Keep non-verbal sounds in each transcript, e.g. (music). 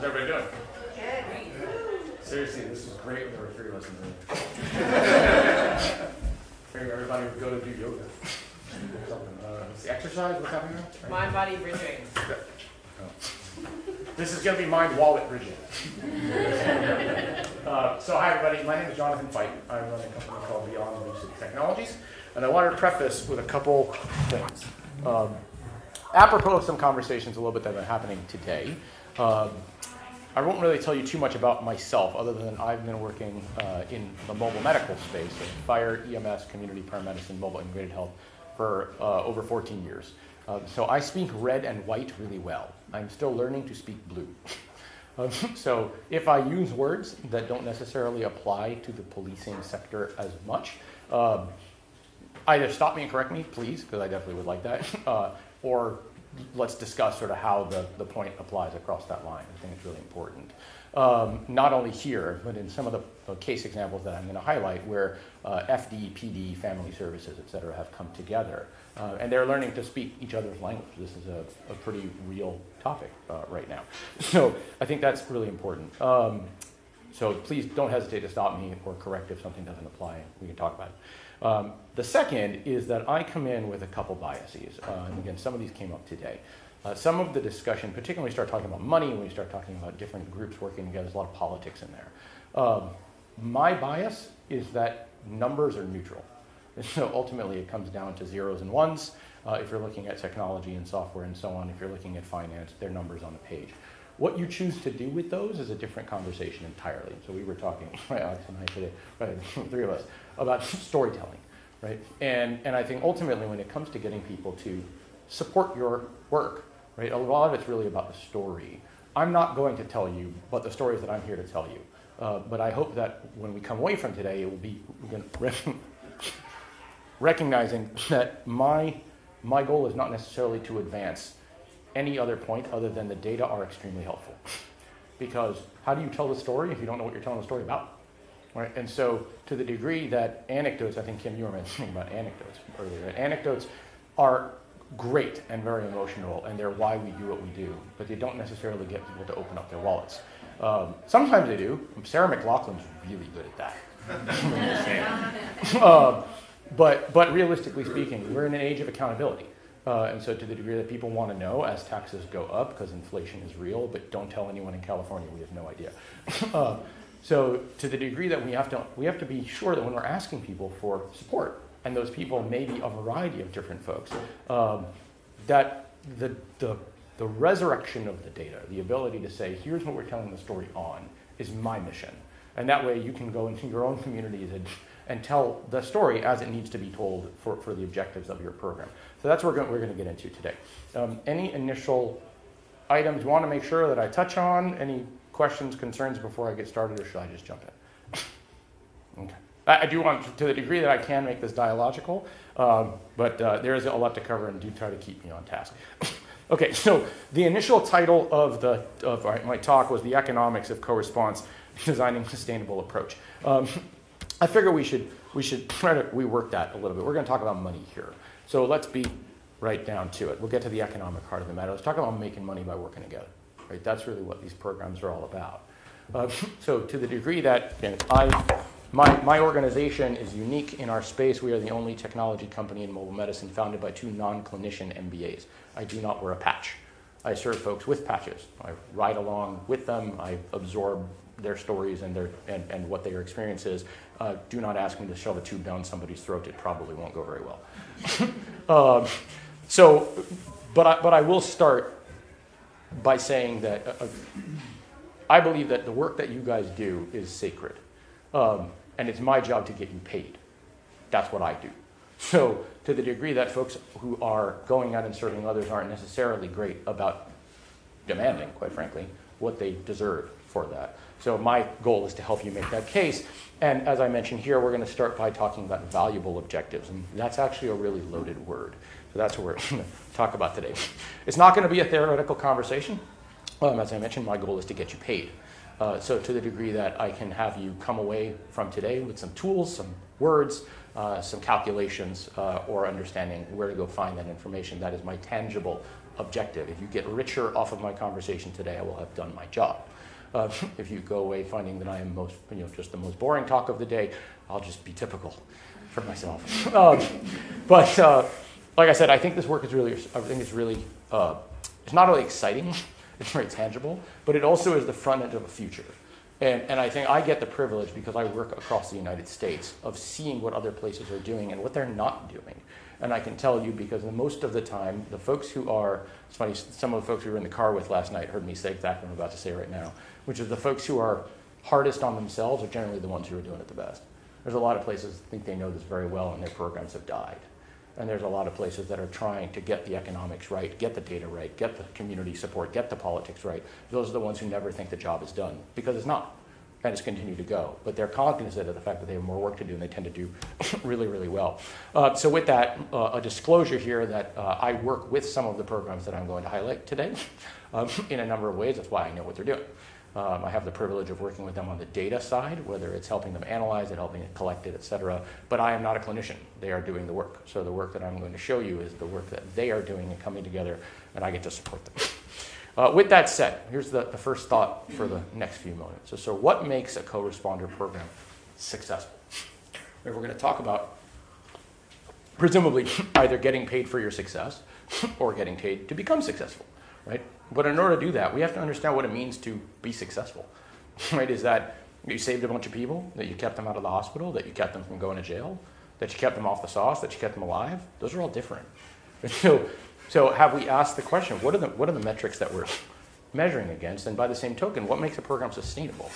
How's everybody doing? Seriously, this was great when there were three of us in the room. Figure everybody would go to do yoga. Something. Uh, it's the exercise. What's happening now? Mind, body, bridging. This is going to be mind wallet bridging. (laughs) uh, so, hi everybody. My name is Jonathon Feit. I run a company called Beyond Lucid Technologies, and I wanted to preface with a couple things. Um, apropos of some conversations a little bit that have been happening today. Um, I won't really tell you too much about myself, other than I've been working uh, in the mobile medical space, fire, EMS, community paramedicine, mobile integrated health, for uh, over 14 years. Uh, so I speak red and white really well. I'm still learning to speak blue. (laughs) Um, so if I use words that don't necessarily apply to the policing sector as much, um, either stop me and correct me, please, because I definitely would like that, (laughs) uh, or let's discuss sort of how the, the point applies across that line. I think it's really important. Um, not only here, but in some of the, case examples that I'm going to highlight where uh, FD, PD, family services, et cetera, have come together. Uh, and they're learning to speak each other's language. This is a, a pretty real topic uh, right now. (laughs) So I think that's really important. Um, so please don't hesitate to stop me or correct if something doesn't apply. We can talk about it. Um, the second is that I come in with a couple biases. Uh, and again, some of these came up today. Uh, some of the discussion, particularly when we start talking about money, when we start talking about different groups working together, there's a lot of politics in there. Um, my bias is that numbers are neutral. And so ultimately, it comes down to zeros and ones. Uh, if you're looking at technology and software and so on, if you're looking at finance, they're numbers on the page. What you choose to do with those is a different conversation entirely. So we were talking, right, and I today, right, (laughs) three of us, about storytelling, right? And, and I think ultimately when it comes to getting people to support your work, right, a lot of it's really about the story. I'm not going to tell you, but the stories that I'm here to tell you. Uh, but I hope that when we come away from today, it will be (laughs) recognizing that my, my goal is not necessarily to advance any other point other than the data are extremely helpful. (laughs) because how do you tell the story if you don't know what you're telling the story about? Right? And so, to the degree that anecdotes, I think Kim, you were mentioning about anecdotes earlier. Anecdotes are great and very emotional, and they're why we do what we do, but they don't necessarily get people to open up their wallets. Um, sometimes they do. Sarah McLachlan's really good at that. uh, (laughs) but, but realistically speaking, we're in an age of accountability. Uh, and so, to the degree that people want to know as taxes go up, because inflation is real, but don't tell anyone in California, we have no idea. uh, (laughs) so, to the degree that we have to, we have to be sure that when we're asking people for support, and those people may be a variety of different folks, um, that the, the, the resurrection of the data, the ability to say, here's what we're telling the story on, is my mission. And that way you can go into your own communities and, and tell the story as it needs to be told for, for the objectives of your program. So that's what we're going, we're going to get into today. Um, any initial items you want to make sure that I touch on? Any questions, concerns before I get started, or should I just jump in? (laughs) okay. I, I, do want, to the degree that I can, make this dialogical, um, but uh, there is a lot to cover, and do try to keep me on task. (laughs) okay, so the initial title of, the, of my talk was The Economics of Co-Response, Designing Sustainable Approach. Um, I figure we should, we should try to rework that a little bit. We're going to talk about money here. So let's be right down to it. We'll get to the economic part of the matter. Let's talk about making money by working together. Right? That's really what these programs are all about. Uh, (laughs) so to the degree that you know, I, my, my organization is unique in our space, we are the only technology company in mobile medicine founded by two non-clinician MBAs. I do not wear a patch. I serve folks with patches. I ride along with them. I absorb their stories and, their, and, and what their experience is. Uh, do not ask me to shove a tube down somebody's throat. It probably won't go very well. (laughs) um, so, but I, but I will start by saying that uh, uh, I believe that the work that you guys do is sacred. Um, and it's my job to get you paid. That's what I do. So, to the degree that folks who are going out and serving others aren't necessarily great about demanding, quite frankly, what they deserve for that. So, my goal is to help you make that case. And as I mentioned here, we're going to start by talking about valuable objectives. And that's actually a really loaded word. So that's what we're (laughs) going to talk about today. It's not going to be a theoretical conversation. Um, as I mentioned, my goal is to get you paid. Uh, so to the degree that I can have you come away from today with some tools, some words, uh, some calculations, uh, or understanding where to go find that information, that is my tangible objective. If you get richer off of my conversation today, I will have done my job. Uh, (laughs) if you go away finding that I am most, you know, just the most boring talk of the day, I'll just be typical for myself. (laughs) um, but uh, like I said, I think this work is really, I think it's really, uh, it's not only exciting, (laughs) it's very tangible, but it also is the front end of a future. And, and I think I get the privilege because I work across the United States of seeing what other places are doing and what they're not doing. And I can tell you because most of the time, the folks who are, it's funny, some of the folks we were in the car with last night heard me say exactly what I'm about to say right now, which is the folks who are hardest on themselves are generally the ones who are doing it the best. There's a lot of places that think they know this very well and their programs have died. And there's a lot of places that are trying to get the economics right, get the data right, get the community support, get the politics right. Those are the ones who never think the job is done because it's not. And it's continued to go. But they're cognizant of the fact that they have more work to do and they tend to do (laughs) really, really well. Uh, so, with that, uh, a disclosure here that uh, I work with some of the programs that I'm going to highlight today (laughs) um, in a number of ways. That's why I know what they're doing. Um, I have the privilege of working with them on the data side, whether it's helping them analyze it, helping it collect it, et cetera. But I am not a clinician. They are doing the work. So the work that I'm going to show you is the work that they are doing and coming together, and I get to support them. Uh, with that said, here's the, the first thought for the next few moments. So, so what makes a co-responder program successful? We're going to talk about presumably (laughs) either getting paid for your success or getting paid to become successful, right? But in order to do that, we have to understand what it means to be successful. (laughs) Right? Is that you saved a bunch of people, that you kept them out of the hospital, that you kept them from going to jail, that you kept them off the sauce, that you kept them alive? Those are all different. (laughs) So, so have we asked the question, what are the, what are the metrics that we're measuring against? And by the same token, what makes a program sustainable?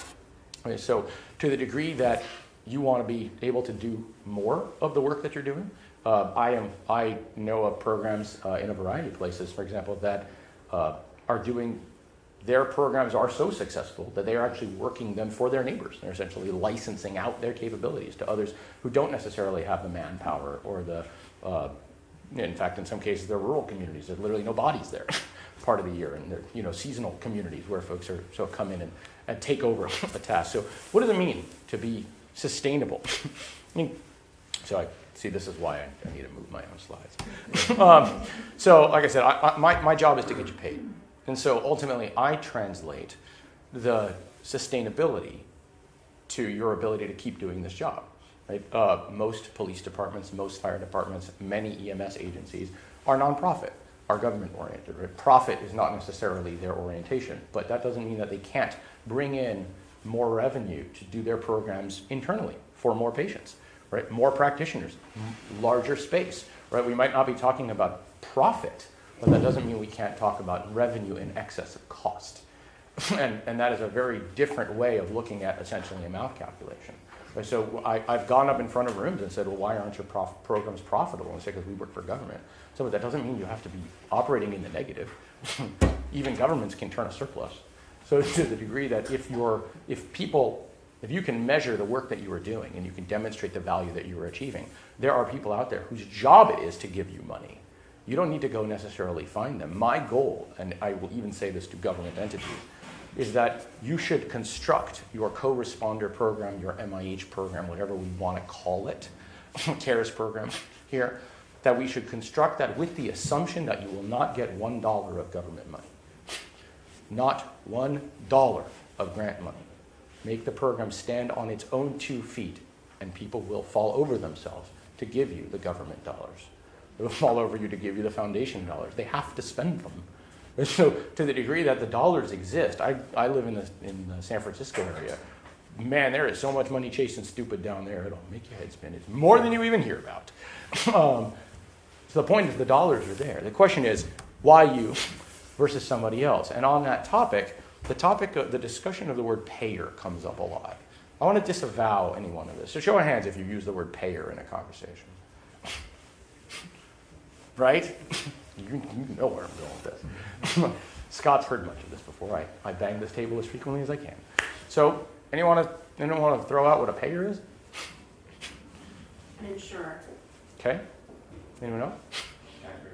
Okay, so to the degree that you want to be able to do more of the work that you're doing, uh, I, am, I know of programs uh, in a variety of places, for example, that uh, are doing their programs are so successful that they are actually working them for their neighbors. They're essentially licensing out their capabilities to others who don't necessarily have the manpower or the, uh, in fact, in some cases, they're rural communities. There's literally no bodies there (laughs) part of the year, and they're you know seasonal communities where folks are so come in and, and take over (laughs) a task. So, what does it mean to be sustainable? (laughs) I mean, so I see this is why I, I need to move my own slides. um, so, like I said, I, I, my my job is to get you paid. And so ultimately, I translate the sustainability to your ability to keep doing this job. Right? Uh, most police departments, most fire departments, many EMS agencies are nonprofit, are government oriented. Right? Profit is not necessarily their orientation, but that doesn't mean that they can't bring in more revenue to do their programs internally for more patients, right? More practitioners, larger space, right? We might not be talking about profit but that doesn't mean we can't talk about revenue in excess of cost. (laughs) and, and that is a very different way of looking at essentially a math calculation. So I, have gone up in front of rooms and said, well, why aren't your prof- programs profitable? And say, because we work for government. So that doesn't mean you have to be operating in the negative. (laughs) Even governments can turn a surplus. So (laughs) to the degree that if you're, if people, if you can measure the work that you are doing and you can demonstrate the value that you are achieving, there are people out there whose job it is to give you money you don't need to go necessarily find them. My goal, and I will even say this to government entities, is that you should construct your co-responder program, your MIH program, whatever we want to call it, (laughs) CARES program here, that we should construct that with the assumption that you will not get one dollar of government money. Not one dollar of grant money. Make the program stand on its own two feet, and people will fall over themselves to give you the government dollars. It will fall over you to give you the foundation dollars. They have to spend them. So, to the degree that the dollars exist, I, I live in the, in the San Francisco area. Man, there is so much money chasing stupid down there, it'll make your head spin. It's more than you even hear about. (laughs) Um, so, the point is, the dollars are there. The question is, why you versus somebody else? And on that topic, the topic of the discussion of the word payer comes up a lot. I want to disavow any one of this. So, show of hands if you use the word payer in a conversation (laughs) right? (laughs) you, you, know where I'm going with this. (laughs) Scott's heard much of this before. I, I bang this table as frequently as I can. So, anyone want to anyone want to throw out what a payer is? An insurer. Okay. Anyone know? Taxpayer.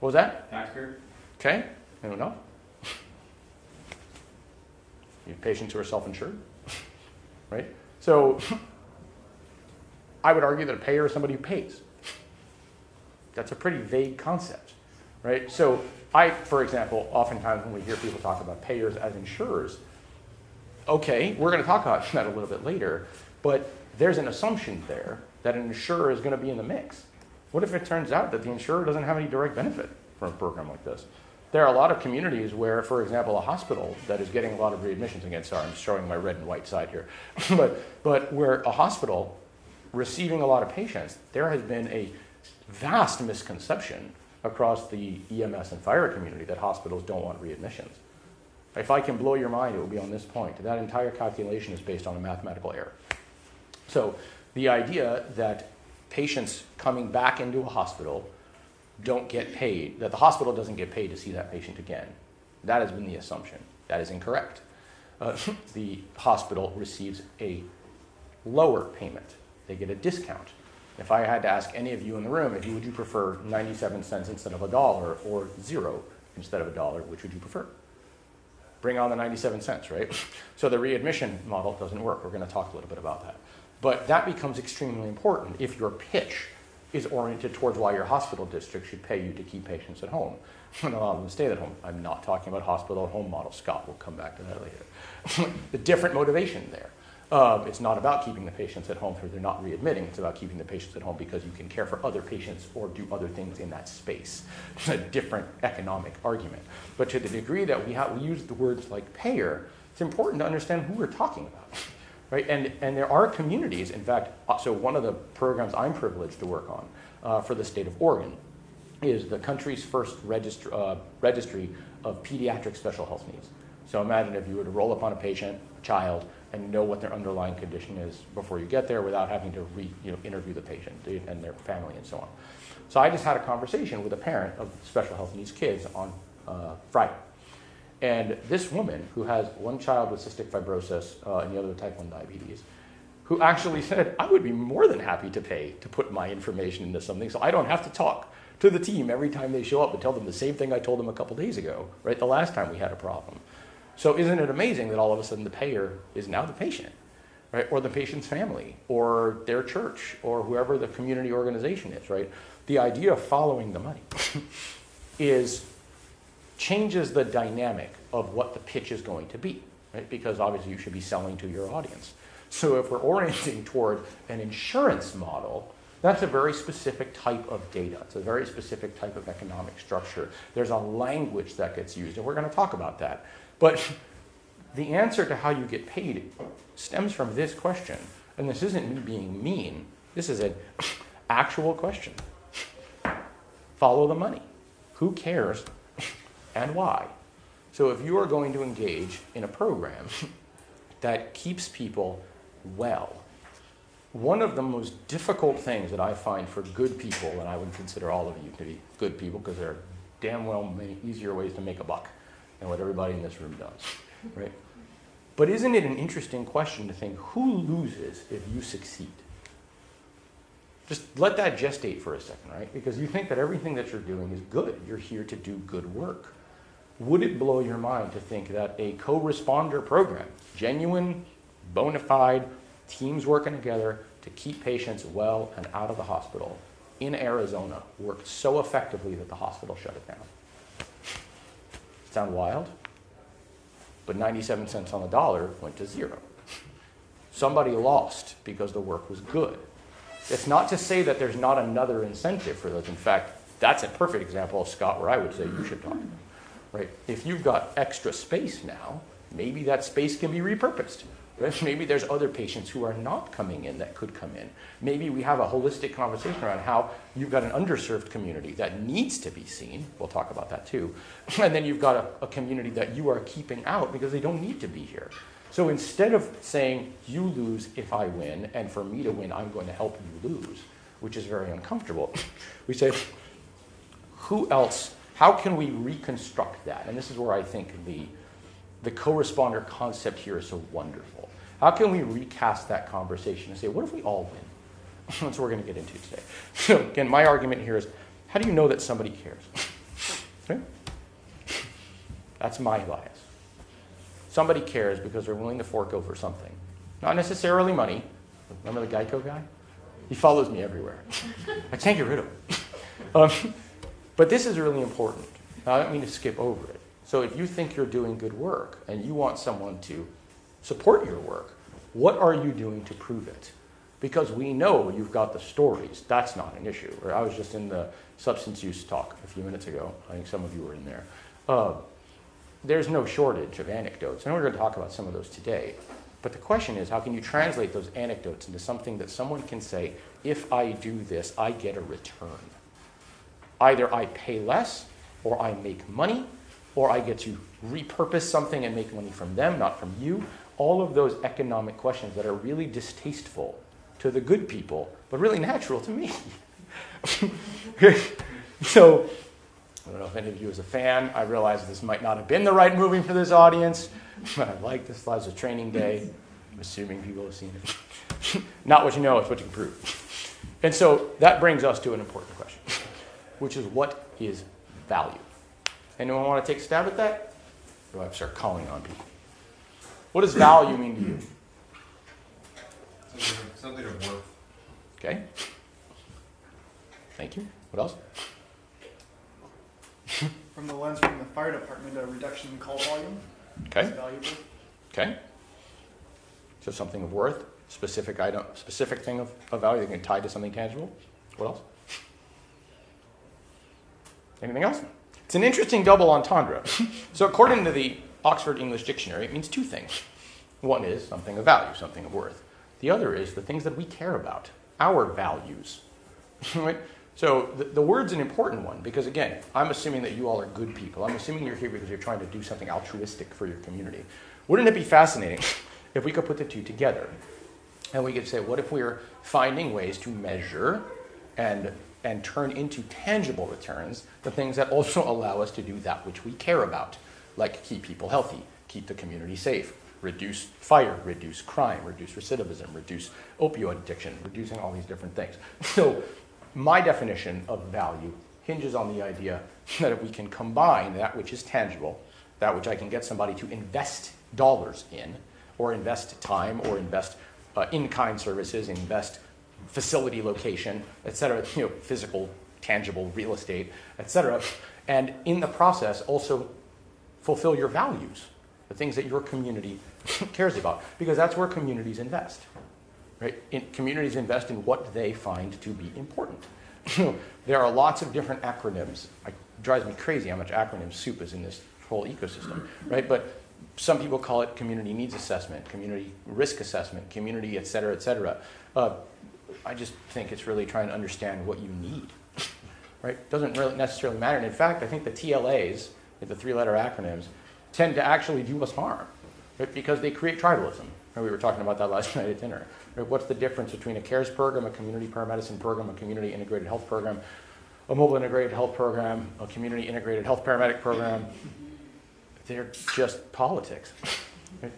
What was that? Taxpayer. Okay. Anyone know? You have patients who are self-insured, right? So, (laughs) I would argue that a payer is somebody who pays. That's a pretty vague concept. right? So I, for example, oftentimes when we hear people talk about payers as insurers, okay, we're going to talk about (laughs) that a little bit later, but there's an assumption there that an insurer is going to be in the mix. What if it turns out that the insurer doesn't have any direct benefit from a program like this? There are a lot of communities where, for example, a hospital that is getting a lot of readmissions, again, sorry, I'm showing my red and white side here, (laughs) but, but where a hospital receiving a lot of patients, there has been a vast misconception across the EMS and fire community that hospitals don't want readmissions. If I can blow your mind, it will be on this point. That entire calculation is based on a mathematical error. So the idea that patients coming back into a hospital don't get paid, that the hospital doesn't get paid to see that patient again, that has been the assumption. That is incorrect. Uh, (laughs) the hospital receives a lower payment, they get a discount. If I had to ask any of you in the room, if you, would you prefer 97 cents instead of a dollar or zero instead of a dollar, which would you prefer? Bring on the 97 cents, right? (laughs) So the readmission model doesn't work. We're going to talk a little bit about that. But that becomes extremely important if your pitch is oriented towards why your hospital district should pay you to keep patients at home and allow them to stay at home. I'm not talking about hospital at home model. Scott will come back to that later. (laughs) the different motivation there. Uh, it's not about keeping the patients at home because they're not readmitting. It's about keeping the patients at home because you can care for other patients or do other things in that space. It's a different economic argument. But to the degree that we, have, we use the words like payer, it's important to understand who we're talking about. Right? And, and there are communities, in fact, uh, so one of the programs I'm privileged to work on uh, for the state of Oregon is the country's first registry, uh, registry of pediatric special health needs. So imagine if you were to roll up on a patient, a child, and know what their underlying condition is before you get there without having to re, you know, interview the patient and their family and so on. So I just had a conversation with a parent of special health needs kids on uh, Friday. And this woman, who has one child with cystic fibrosis uh, and the other with type 1 diabetes, who actually (laughs) said, I would be more than happy to pay to put my information into something so I don't have to talk to the team every time they show up and tell them the same thing I told them a couple days ago, right? The last time we had a problem. So isn't it amazing that all of a sudden the payer is now the patient, right? Or the patient's family, or their church, or whoever the community organization is, right? The idea of following the money (laughs) is changes the dynamic of what the pitch is going to be, right? Because obviously you should be selling to your audience. So if we're orienting toward an insurance model, that's a very specific type of data. It's a very specific type of economic structure. There's a language that gets used, and we're going to talk about that. But (laughs) the answer to how you get paid stems from this question. And this isn't me being mean, this is an (laughs) actual question. Follow the money. Who cares (laughs) and why? So if you are going to engage in a program that keeps people well, one of the most difficult things that I find for good people, and I would consider all of you to be good people because there are damn well many easier ways to make a buck than what everybody in this room does, right? But isn't it an interesting question to think who loses if you succeed? Just let that gestate for a second, right? Because you think that everything that you're doing is good. You're here to do good work. Would it blow your mind to think that a co responder program, genuine, bona fide, teams working together to keep patients well and out of the hospital in Arizona, worked so effectively that the hospital shut it down? Sound wild? But 97 cents on the dollar went to zero. Somebody lost because the work was good. It's not to say that there's not another incentive for those. In fact, that's a perfect example of Scott where I would say you should talk. Right? If you've got extra space now, maybe that space can be repurposed. (laughs) Maybe there's other patients who are not coming in that could come in. Maybe we have a holistic conversation around how you've got an underserved community that needs to be seen. We'll talk about that too. (laughs) And then you've got a, a community that you are keeping out because they don't need to be here. So instead of saying, you lose if I win, and for me to win, I'm going to help you lose, which is very uncomfortable, (laughs) we say, who else, how can we reconstruct that? And this is where I think the, the co responder concept here is so wonderful. How can we recast that conversation and say, what if we all win? (laughs) That's what we're going to get into today. (laughs) So, again, my argument here is how do you know that somebody cares? (laughs) okay? That's my bias. Somebody cares because they're willing to fork over something. Not necessarily money. Remember the Geico guy? He follows me everywhere. I can't get rid of him. Um, but this is really important. I don't mean to skip over it. So if you think you're doing good work and you want someone to support your work, what are you doing to prove it? Because we know you've got the stories. That's not an issue. I was just in the substance use talk a few minutes ago. I think some of you were in there. Uh, there's no shortage of anecdotes. And we're going to talk about some of those today. But the question is, how can you translate those anecdotes into something that someone can say, if I do this, I get a return? Either I pay less, or I make money, or I get to repurpose something and make money from them, not from you. All of those economic questions that are really distasteful to the good people, but really natural to me. (laughs) so, I don't know if any of you is a fan. I realize this might not have been the right movie for this audience, (laughs) but I like this. Was a training day. I'm assuming people have seen it. (laughs) not what you know, it's what you can prove. And so that brings us to an important question, which is what is value? Anyone want to take a stab at that? Do I start calling on people? What does value mean to you? Something, something of worth. Okay. Thank you. What else? From the lens from the fire department, a reduction in call volume Okay. is valuable. Okay. So something of worth, specific item, specific thing of, of value that can tie to something tangible. What else? Anything else? It's an interesting double entendre. so according to the Oxford English Dictionary, it means two things. One is something of value, something of worth. The other is the things that we care about, our values. (laughs) right? So the, the word's an important one because, again, I'm assuming that you all are good people. I'm assuming you're here because you're trying to do something altruistic for your community. Wouldn't it be fascinating (laughs) if we could put the two together? And we could say, what if we're finding ways to measure and, and turn into tangible returns the things that also (laughs) allow us to do that which we care about, like keep people healthy, keep the community safe, reduce fire, reduce crime, reduce recidivism, reduce opioid addiction, reducing all these different things. So my definition of value hinges on the idea that if we can combine that which is tangible, that which I can get somebody to invest dollars in, or invest time, or invest uh, in-kind services, invest facility location, et cetera, you know, physical, tangible real estate, et cetera, and in the process also fulfill your values, the things that your community (laughs) cares about, because that's where communities invest. Right? In, communities invest in what they find to be important. (laughs) there are lots of different acronyms. It drives me crazy how much acronym soup is in this whole ecosystem, right? But some people call it community needs assessment, community risk assessment, community, et cetera, et cetera. Uh, I just think it's really trying to understand what you need, (laughs) right? Doesn't really necessarily matter. And in fact, I think the TLAs, the three-letter acronyms, tend to actually do us harm, right? Because they create tribalism. And we were talking about that last (laughs) night at dinner. Right? What's the difference between a CARES program, a community paramedicine program, a community integrated health program, a mobile integrated health program, a community integrated health paramedic program? They're just politics. Right?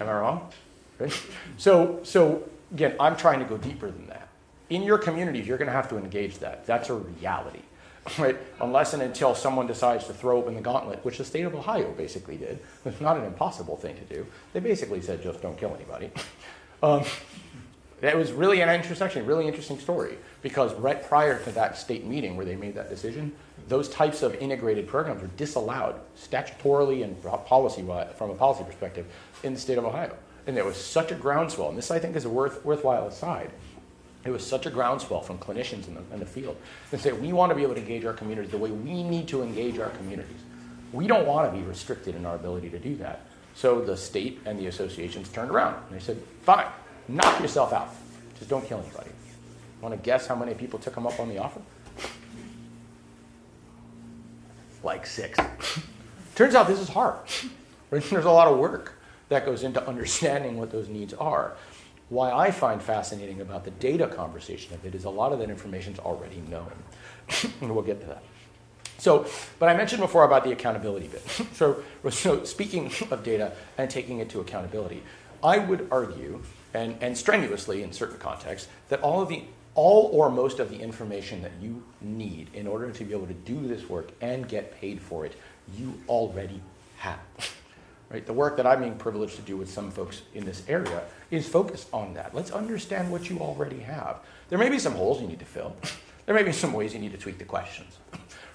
Am I wrong? Right? So, so again, I'm trying to go deeper than that. In your communities, you're going to have to engage that. That's a reality. (laughs) Right? Unless and until someone decides to throw open the gauntlet, which the state of Ohio basically did. It's not an impossible thing to do. They basically said, just don't kill anybody. (laughs) Um, that was really an intersection, really interesting story, because right prior to that state meeting where they made that decision, those types of integrated programs were disallowed statutorily and policy from a policy perspective in the state of Ohio. And there was such a groundswell, and this I think is a worth, worthwhile aside. It was such a groundswell from clinicians in the, in the field that say we want to be able to engage our communities the way we need to engage our communities. We don't want to be restricted in our ability to do that. So the state and the associations turned around and they said, fine, knock yourself out. Just don't kill anybody. Want to guess how many people took them up on the offer? Like six. (laughs) Turns out this is hard. (laughs) There's a lot of work that goes into understanding what those needs are. Why I find fascinating about the data conversation of it is a lot of that information is already known. (coughs) and we'll get to that. So, but I mentioned before about the accountability bit. (laughs) so, so, speaking (laughs) of data and taking it to accountability, I would argue, and, and strenuously in certain contexts, that all of the all or most of the information that you need in order to be able to do this work and get paid for it, you already have. (laughs) Right? The work that I'm being privileged to do with some folks in this area is focused on that. Let's understand what you already have. There may be some holes you need to fill. There may be some ways you need to tweak the questions.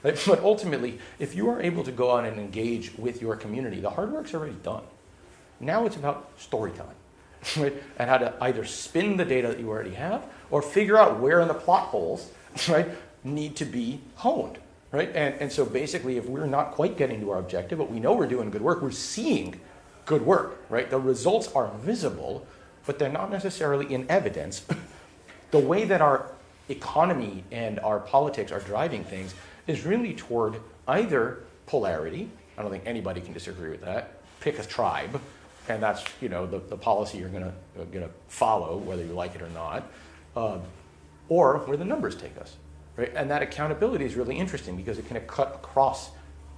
Right? But ultimately, if you are able to go out and engage with your community, the hard work's already done. Now it's about storytelling. (laughs) Right? And how to either spin the data that you already have or figure out where in the plot holes (laughs) right, need to be honed. Right? And, and so basically, if we're not quite getting to our objective, but we know we're doing good work, we're seeing good work. Right? The results are visible, but they're not necessarily in evidence. (laughs) the way that our economy and our politics are driving things is really toward either polarity. I don't think anybody can disagree with that. Pick a tribe, and that's you know the, the policy you're going to follow, whether you like it or not, um, or where the numbers take us. Right? And that accountability is really interesting because it can cut across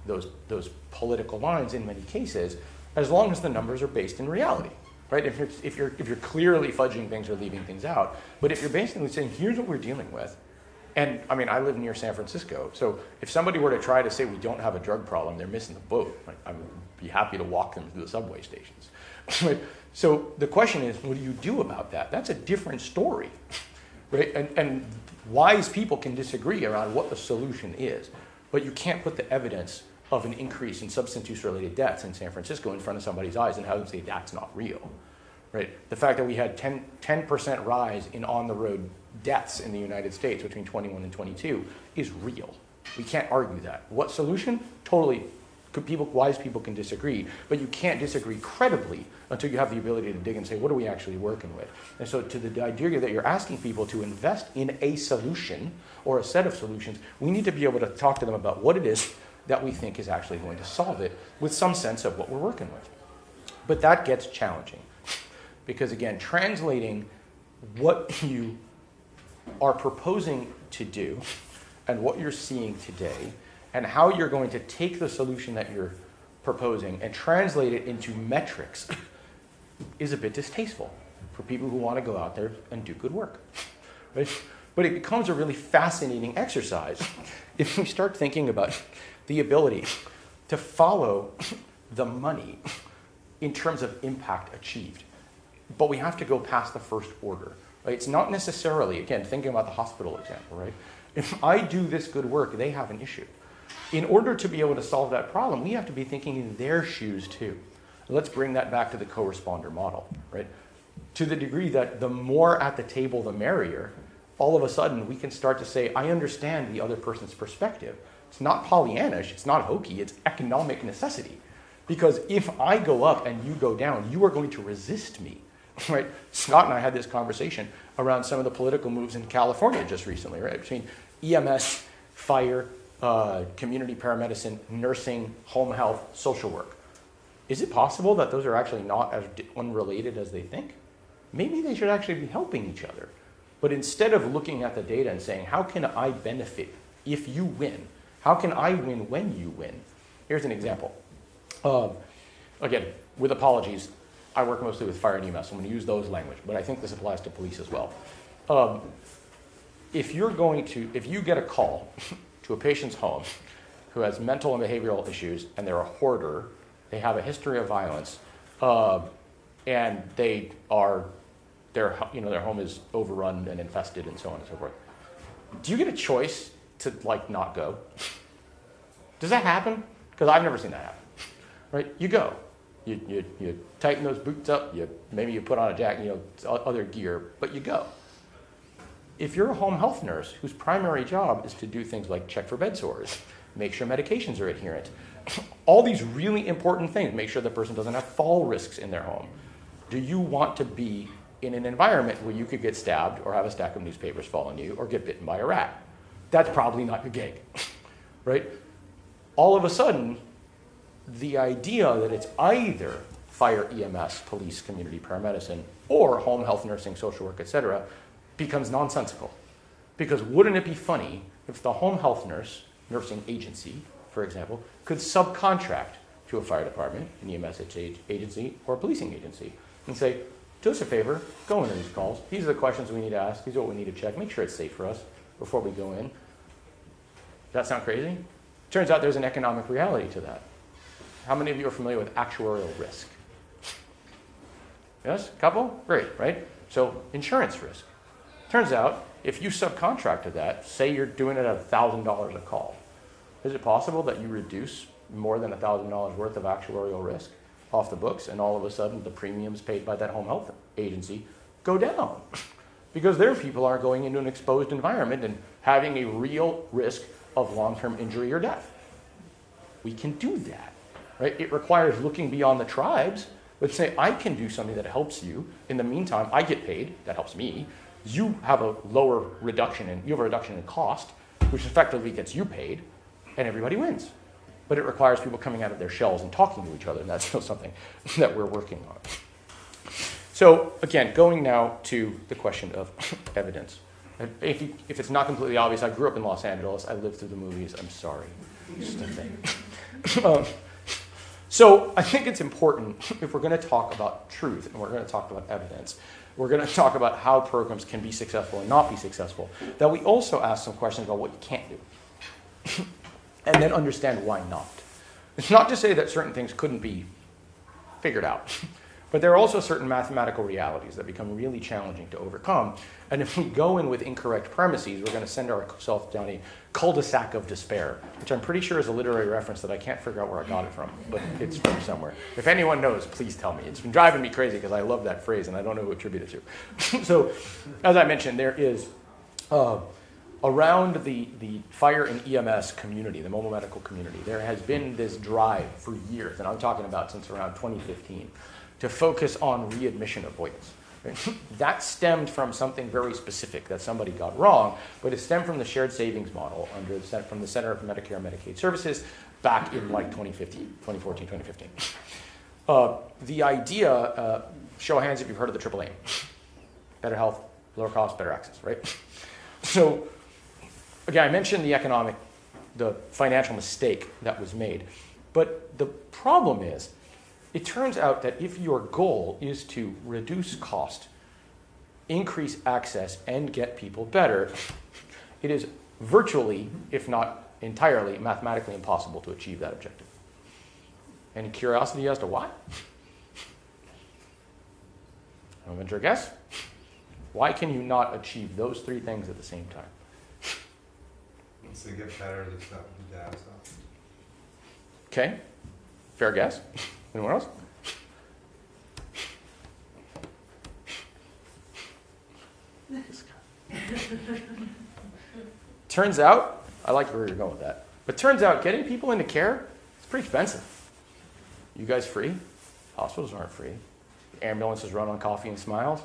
those, those political lines in many cases, as long as the numbers are based in reality. Right? If you're, if, you're, if you're clearly fudging things or leaving things out, but if you're basically saying, here's what we're dealing with, and I mean, I live near San Francisco, so if somebody were to try to say we don't have a drug problem, they're missing the boat. Like, I would be happy to walk them through the subway stations. (laughs) so the question is, what do you do about that? That's a different story, right? And, and wise people can disagree around what the solution is, but you can't put the evidence of an increase in substance use related deaths in San Francisco in front of somebody's eyes and have them say that's not real. Right? The fact that we had 10, 10% rise in on the road deaths in the United States between 21 and 22 is real. We can't argue that. What solution? Totally people, wise people can disagree, but you can't disagree credibly until you have the ability to dig and say, what are we actually working with? And so, to the idea that you're asking people to invest in a solution or a set of solutions, we need to be able to talk to them about what it is that we think is actually going to solve it with some sense of what we're working with. But that gets challenging because, again, translating what you are proposing to do and what you're seeing today and how you're going to take the solution that you're proposing and translate it into metrics is a bit distasteful for people who want to go out there and do good work. Right? But it becomes a really fascinating exercise if we start thinking about the ability to follow the money in terms of impact achieved. But we have to go past the first order. Right? It's not necessarily, again, thinking about the hospital example, right? If I do this good work, they have an issue in order to be able to solve that problem, we have to be thinking in their shoes too. Let's bring that back to the co-responder model, right? To the degree that the more at the table, the merrier, all of a sudden we can start to say, I understand the other person's perspective. It's not Pollyannish, it's not hokey, it's economic necessity. Because if I go up and you go down, you are going to resist me. (laughs) Right? Scott and I had this conversation around some of the political moves in California just recently, right? Between EMS, fire, uh, community paramedicine, nursing, home health, social work. Is it possible that those are actually not as unrelated as they think? Maybe they should actually be helping each other. But instead of looking at the data and saying, how can I benefit if you win? How can I win when you win? Here's an example. Um, again, with apologies, I work mostly with fire and EMS. So I'm going to use those language, but I think this applies to police as well. Um, if you're going to, if you get a call (laughs) to a patient's home who has mental and behavioral issues and they're a hoarder, they have a history of violence, uh, and they are, their, you know, their home is overrun and infested and so on and so forth. Do you get a choice to like not go? Does that happen? Because I've never seen that happen. Right? You go. You, you, you tighten those boots up. You maybe you put on a jacket, you know, other gear, but you go if you're a home health nurse whose primary job is to do things like check for bed sores, make sure medications are adherent, (coughs) all these really important things, make sure the person doesn't have fall risks in their home, do you want to be in an environment where you could get stabbed or have a stack of newspapers fall on you or get bitten by a rat? That's probably not your gig, (laughs) right? All of a sudden, the idea that it's either fire, EMS, police, community paramedicine, or home health nursing, social work, et cetera, becomes nonsensical. Because wouldn't it be funny if the home health nurse, nursing agency, for example, could subcontract to a fire department, an EMS agency, or a policing agency, and say, do us a favor, go into these calls. These are the questions we need to ask. These are what we need to check. Make sure it's safe for us before we go in. Does that sound crazy? Turns out there's an economic reality to that. How many of you are familiar with actuarial risk? Yes? Couple? Great, right? So, insurance risk. Turns out, if you subcontracted that, say you're doing it at $1,000 a call, is it possible that you reduce more than $1,000 worth of actuarial risk off the books and all of a sudden the premiums paid by that home health agency go down? (laughs) Because their people are going into an exposed environment and having a real risk of long-term injury or death. We can do that, right? It requires looking beyond the tribes, but say, I can do something that helps you. In the meantime, I get paid, that helps me. You have a lower reduction in, you have a reduction in cost, which effectively gets you paid, and everybody wins. But it requires people coming out of their shells and talking to each other, and that's (laughs) still something that we're working on. So again, going now to the question of (laughs) evidence. If, you, if it's not completely obvious, I grew up in Los Angeles. I lived through the movies. I'm sorry. Just a thing. (laughs) um, so I think it's important if we're going to talk about truth and we're going to talk about evidence, we're going to talk about how programs can be successful and not be successful, that we also ask some questions about what you can't do. (laughs) and then understand why not. It's not to say that certain things couldn't be figured out. (laughs) But there are also certain mathematical realities that become really challenging to overcome. And if we go in with incorrect premises, we're going to send ourselves down a cul-de-sac of despair, which I'm pretty sure is a literary reference that I can't figure out where I got it from, but it's from somewhere. If anyone knows, please tell me. It's been driving me crazy because I love that phrase and I don't know who to attribute it to. (laughs) so, as I mentioned, there is uh, around the, the fire and EMS community, the mobile medical community, there has been this drive for years, and I'm talking about since around 2015 to focus on readmission avoidance. (laughs) that stemmed from something very specific that somebody got wrong, but it stemmed from the shared savings model under the, from the Center for Medicare and Medicaid Services back in like 2015, 2014, 2015. Uh, the idea, uh, show of hands if you've heard of the triple aim. Better health, lower cost, better access, right? (laughs) So, again, I mentioned the economic, the financial mistake that was made. But the problem is, it turns out that if your goal is to reduce cost, increase access, and get people better, it is virtually, if not entirely, mathematically impossible to achieve that objective. Any curiosity as to why? I'm venture a guess. Why can you not achieve those three things at the same time? Once they get better, they stop with the data stuff. Okay, fair guess. (laughs) Anyone else? turns out, I like where you're going with that, but turns out getting people into care is pretty expensive. You guys free? Hospitals aren't free. Ambulances run on coffee and smiles.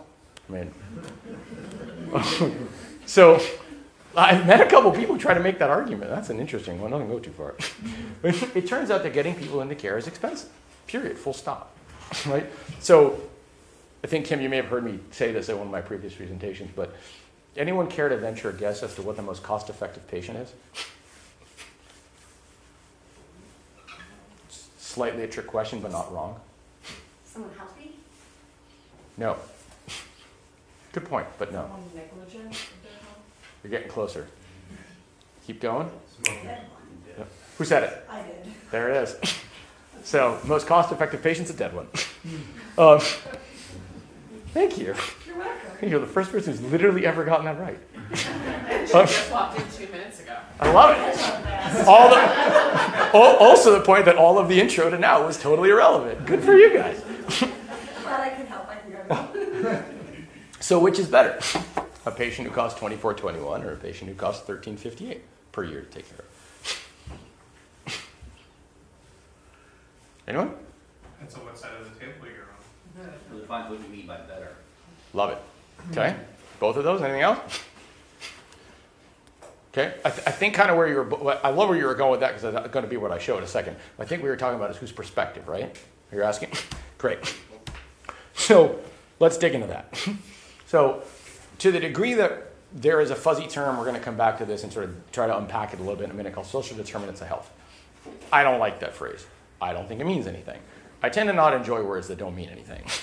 I mean, (laughs) so I've met a couple people try to make that argument. That's an interesting one. I don't go too far. (laughs) it turns out that getting people into care is expensive. Period. Full stop. (laughs) right? So I think, Kim, you may have heard me say this in one of my previous presentations, but anyone care to venture a guess as to what the most cost effective patient is? Slightly a trick question, but not wrong. Someone healthy? No. Good point, but no. Someone negligent of their health? You're getting closer. Keep going. Who said it? I did. There it is. (laughs) So, most cost effective patient's a dead one. Um, thank you. You're welcome. You're the first person who's literally ever gotten that right. (laughs) She just walked in two minutes ago. I love it. All the, also, the point that all of the intro to now was totally irrelevant. Good for you guys. Glad I could help. I. (laughs) So, which is better? A patient who costs twenty four twenty one, or a patient who costs thirteen fifty eight per year to take care of? Anyone? Depends on what side of the table you're on. It defines what you mean by better. Love it. Okay. Both of those. Anything else? Okay. I, th- I think kind of where you were. I love where you were going with that because that's going to be what I show in a second. I think we were talking about is whose perspective, right? You're asking. (laughs) Great. So let's dig into that. (laughs) So, to the degree that there is a fuzzy term, we're going to come back to this and sort of try to unpack it a little bit in a minute called social determinants of health. I don't like that phrase. I don't think it means anything. I tend to not enjoy words that don't mean anything. (laughs)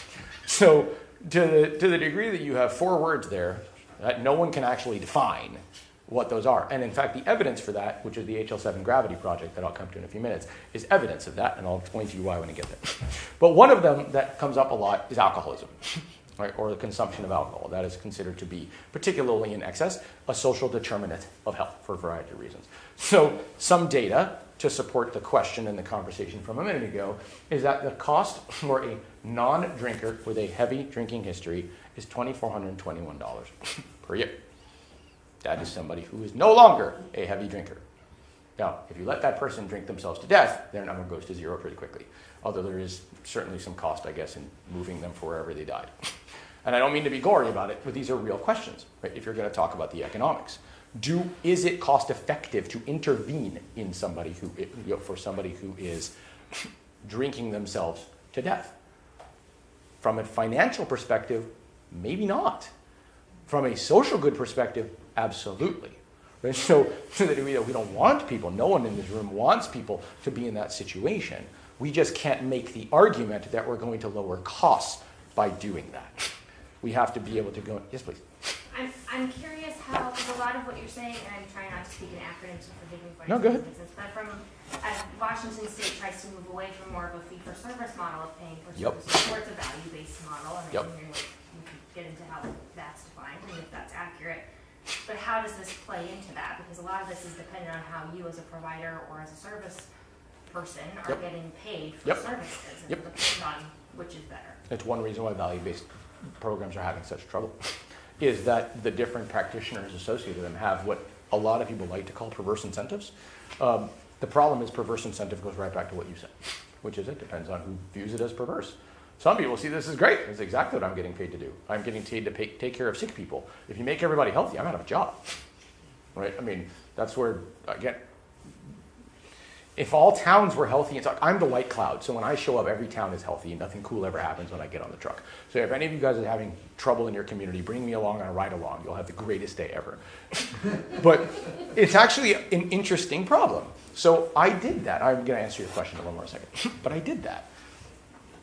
So, to the, to the degree that you have four words there that no one can actually define what those are, and in fact, the evidence for that, which is the HL7 gravity project that I'll come to in a few minutes, is evidence of that, and I'll explain to you why when I get there. (laughs) But one of them that comes up a lot is alcoholism. (laughs) right, or the consumption of alcohol. That is considered to be, particularly in excess, a social determinant of health for a variety of reasons. So, some data to support the question and the conversation from a minute ago is that the cost for a non drinker with a heavy drinking history is $2,421 per year. That is somebody who is no longer a heavy drinker. Now, if you let that person drink themselves to death, their number goes to zero pretty quickly. Although there is certainly some cost, I guess, in moving them for wherever they died. (laughs) And I don't mean to be gory about it, but these are real questions, right? If you're going to talk about the economics, do is it cost effective to intervene in somebody who, you know, for somebody who is drinking themselves to death? From a financial perspective, maybe not. From a social good perspective, absolutely. Right? So, (laughs) we don't want people, no one in this room wants people to be in that situation. We just can't make the argument that we're going to lower costs by doing that. We have to be able to go, yes, please. I'm, I'm curious how, because a lot of what you're saying, and I'm trying not to speak in acronyms, so forgive me I No, go ahead. business, but from, as Washington State tries to move away from more of a fee-for-service model of paying for Yep. services towards a value-based model, and Yep. I'm wondering what, we can get into how that's defined, and if that's accurate. But how does this play into that? Because a lot of this is dependent on how you as a provider or as a service person are Yep. getting paid for services, and Yep. it depends on which is better. It's one reason why value-based programs are having such trouble, is that the different practitioners associated with them have what a lot of people like to call perverse incentives. Um, the problem is perverse incentive goes right back to what you said, which is it depends on who views it as perverse. Some people see this as great. It's exactly what I'm getting paid to do. I'm getting paid to pay, take care of sick people. If you make everybody healthy, I'm out of a job. Right? I mean, that's where, again, if all towns were healthy, like I'm the white cloud. So when I show up, every town is healthy and nothing cool ever happens when I get on the truck. So if any of you guys are having trouble in your community, bring me along on a ride along. You'll have the greatest day ever. (laughs) but it's actually an interesting problem. So I did that. I'm going to answer your question in one more second. (laughs) but I did that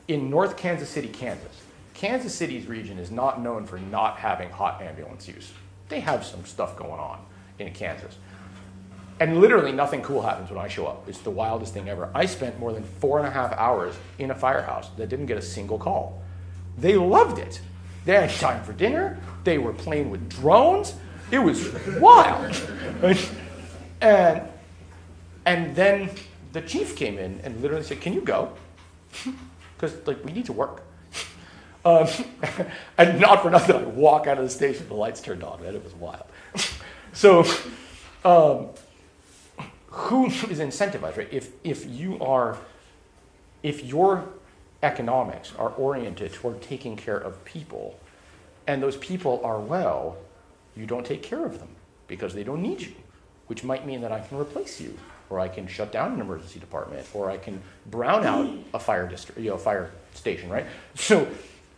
in North Kansas City, Kansas. Kansas City's region is not known for not having hot ambulance use. They have some stuff going on in Kansas. And literally nothing cool happens when I show up. It's the wildest thing ever. I spent more than four and a half hours in a firehouse that didn't get a single call. They loved it. They had time for dinner. They were playing with drones. It was wild. (laughs) And, and then the chief came in and literally said, Can you go? (laughs) Because like we need to work. (laughs) Um, and not for nothing, I walk out of the station, the lights turned on, man. It was wild. so, um, who is incentivized, right? If, if you are, if your economics are oriented toward taking care of people, and those people are well, you don't take care of them because they don't need you, which might mean that I can replace you, or I can shut down an emergency department, or I can brown out a fire district, you know, fire station, right? So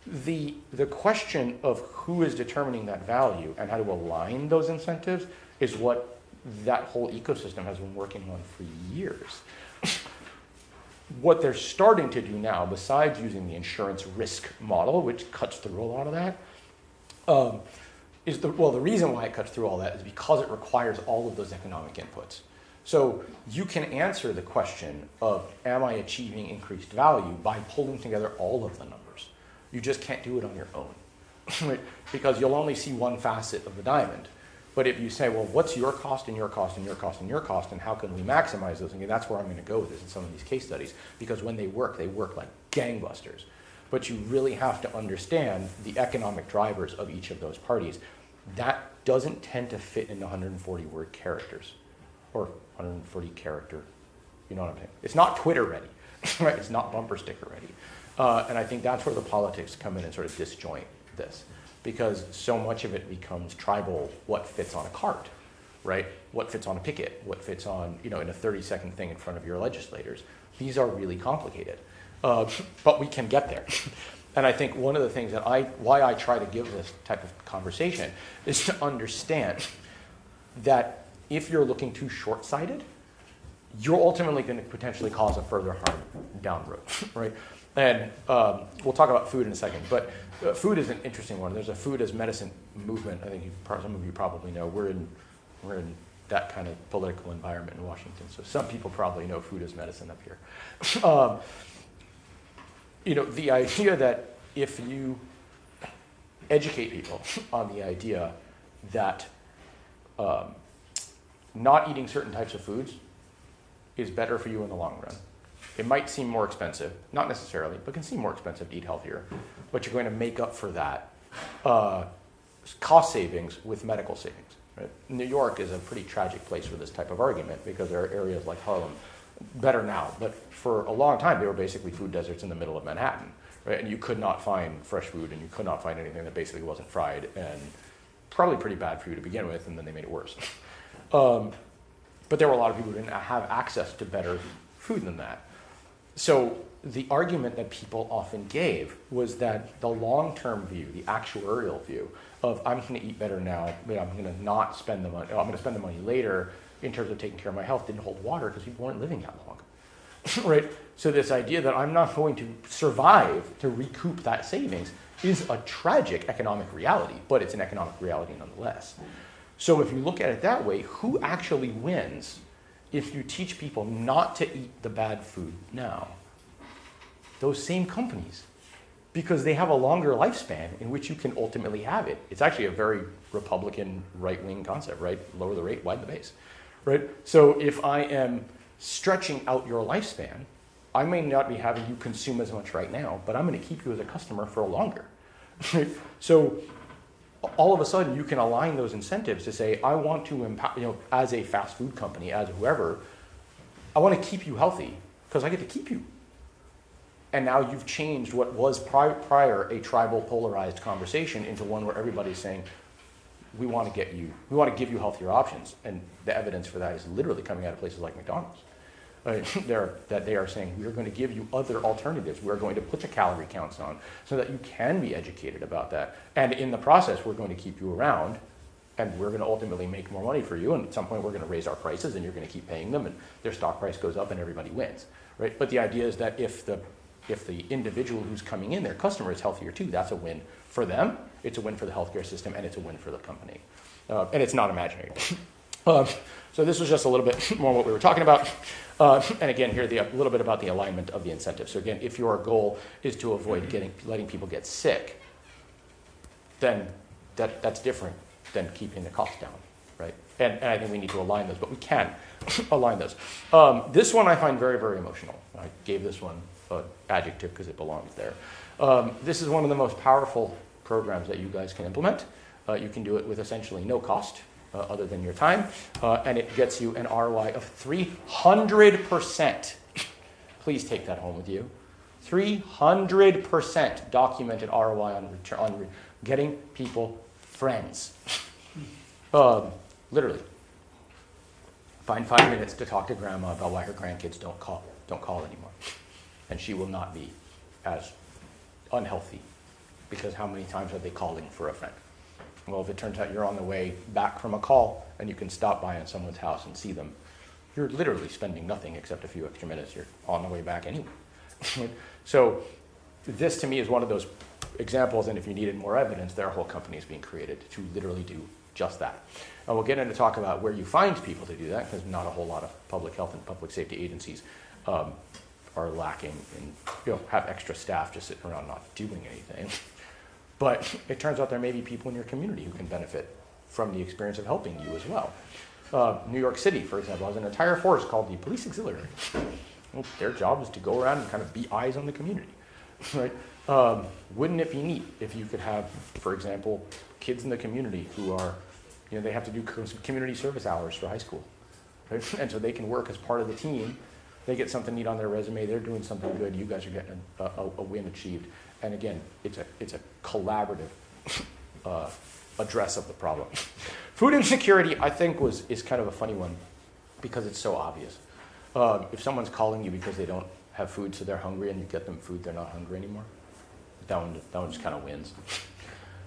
the the question of who is determining that value and how to align those incentives is what that whole ecosystem has been working on for years. what they're starting to do now, besides using the insurance risk model, which cuts through a lot of that, um, is the well, the reason why it cuts through all that is because it requires all of those economic inputs. So you can answer the question of am I achieving increased value by pulling together all of the numbers. You just can't do it on your own. (laughs) Because you'll only see one facet of the diamond. But if you say, well, what's your cost and your cost and your cost and your cost, and how can we maximize those? And that's where I'm going to go with this in some of these case studies, because when they work, they work like gangbusters. But you really have to understand the economic drivers of each of those parties. That doesn't tend to fit in 140 word characters or 140 character. You know what I'm saying? It's not Twitter ready, (laughs) right? It's not bumper sticker ready. Uh, and I think that's where the politics come in and sort of disjoint this because so much of it becomes tribal what fits on a cart, right? What fits on a picket, what fits on, you know, in a 30 second thing in front of your legislators. These are really complicated, uh, but we can get there. (laughs) And I think one of the things that I, why I try to give this type of conversation is to understand that if you're looking too short sighted, you're ultimately going to potentially cause a further harm down the road, (laughs) right? And um, we'll talk about food in a second, but uh, food is an interesting one. There's a food as medicine movement. I think you, some of you probably know. We're in, we're in that kind of political environment in Washington, so some people probably know food as medicine up here. (laughs) um, you know, the idea that if you educate people on the idea that um, not eating certain types of foods is better for you in the long run. It might seem more expensive, not necessarily, but can seem more expensive to eat healthier. But you're going to make up for that uh, cost savings with medical savings. Right? New York is a pretty tragic place for this type of argument because there are areas like Harlem, better now, but for a long time they were basically food deserts in the middle of Manhattan. Right? And you could not find fresh food and you could not find anything that basically wasn't fried and probably pretty bad for you to begin with, and then they made it worse. (laughs) um, but there were a lot of people who didn't have access to better food than that. So the argument that people often gave was that the long-term view, the actuarial view of I'm going to eat better now, but I'm going to not spend the money. Oh, I'm going to spend the money later in terms of taking care of my health didn't hold water because people weren't living that long, (laughs) right? So this idea that I'm not going to survive to recoup that savings is a tragic economic reality, but it's an economic reality nonetheless. So if you look at it that way, who actually wins if you teach people not to eat the bad food now? Those same companies, because they have a longer lifespan in which you can ultimately have it. It's actually a very Republican right wing concept, right? Lower the rate, widen the base, right? So if I am stretching out your lifespan, I may not be having you consume as much right now, but I'm going to keep you as a customer for longer. (laughs) so all of a sudden you can align those incentives to say, I want to empower, you know, as a fast food company, as whoever, I want to keep you healthy because I get to keep you. And now you've changed what was pri- prior a tribal polarized conversation into one where everybody's saying, we want to get you, we want to give you healthier options. And the evidence for that is literally coming out of places like McDonald's. Uh, that they are saying we are going to give you other alternatives. We're going to put the calorie counts on so that you can be educated about that. And in the process, we're going to keep you around and we're going to ultimately make more money for you. And at some point, we're going to raise our prices and you're going to keep paying them and their stock price goes up and everybody wins. Right? But the idea is that if the if the individual who's coming in, their customer is healthier too, that's a win for them. It's a win for the healthcare system, and it's a win for the company. Uh, and it's not imaginary. Um, so this was just a little bit (laughs) more what we were talking about. Uh, and again, here the, a little bit about the alignment of the incentive. So again, if your goal is to avoid getting, letting people get sick, then that, that's different than keeping the cost down, right? And, and I think we need to align those, but we can (laughs) align those. Um, this one I find very, very emotional. I gave this one an adjective because it belongs there. Um, this is one of the most powerful programs that you guys can implement. Uh, you can do it with essentially no cost uh, other than your time, uh, and it gets you an ROI of 300%. Please take that home with you. 300% documented ROI on, return, on re- getting people friends. Um, literally. Find five minutes to talk to grandma about why her grandkids don't call, don't call anymore. And she will not be as unhealthy because how many times are they calling for a friend? Well, if it turns out you're on the way back from a call and you can stop by in someone's house and see them, you're literally spending nothing except a few extra minutes. You're on the way back anyway. (laughs) so, this to me is one of those examples, and if you needed more evidence, there are whole companies being created to literally do just that. And we'll get into talk about where you find people to do that, because not a whole lot of public health and public safety agencies um, are lacking and you know, have extra staff just sitting around not doing anything. (laughs) But it turns out there may be people in your community who can benefit from the experience of helping you as well. Uh, New York City, for example, has an entire force called the Police Auxiliary. Well, their job is to go around and kind of be eyes on the community, (laughs) right? Um, wouldn't it be neat if you could have, for example, kids in the community who are, you know, they have to do community service hours for high school, right? (laughs) and so they can work as part of the team. They get something neat on their resume. They're doing something good. You guys are getting a, a, a win achieved. And again, it's a, it's a collaborative uh, address of the problem. Food insecurity, I think, was, is kind of a funny one because it's so obvious. Uh, if someone's calling you because they don't have food, so they're hungry, and you get them food, they're not hungry anymore. That one, that one just kind of wins.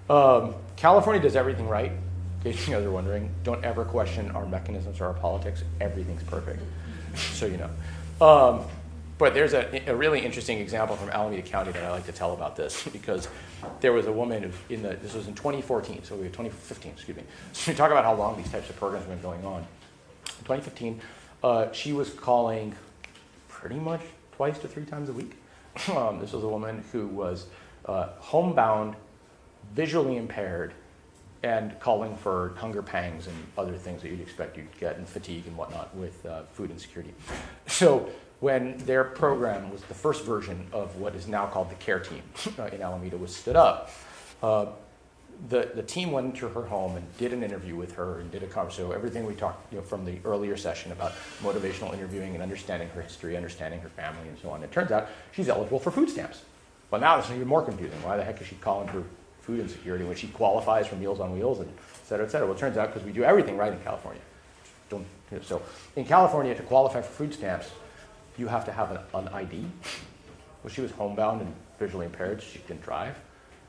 Um, California does everything right. In case you guys are wondering, don't ever question our mechanisms or our politics. Everything's perfect, so you know. Um, but there's a, a, really interesting example from Alameda County that I like to tell about this (laughs) because there was a woman in the, this was in 2014, so we were 2015, excuse me. (laughs) So we talk about how long these types of programs have been going on. In 2015, uh, she was calling pretty much twice to three times a week. (laughs) Um, this was a woman who was uh, homebound visually impaired and calling for hunger pangs and other things that you'd expect you'd get and fatigue and whatnot with uh, food insecurity. So when their program was the first version of what is now called the care team (laughs) uh, in Alameda was stood up, uh, the, the team went into her home and did an interview with her and did a conversation. So everything we talked you know, from the earlier session about motivational interviewing and understanding her history, understanding her family, and so on. It turns out she's eligible for food stamps. Well, now it's even more confusing. Why the heck is she calling for food insecurity when she qualifies for Meals on Wheels and et cetera, et cetera? Well, it turns out because we do everything right in California. Don't, so in California, to qualify for food stamps, you have to have an, an ID. Well, she was homebound and visually impaired. She couldn't drive.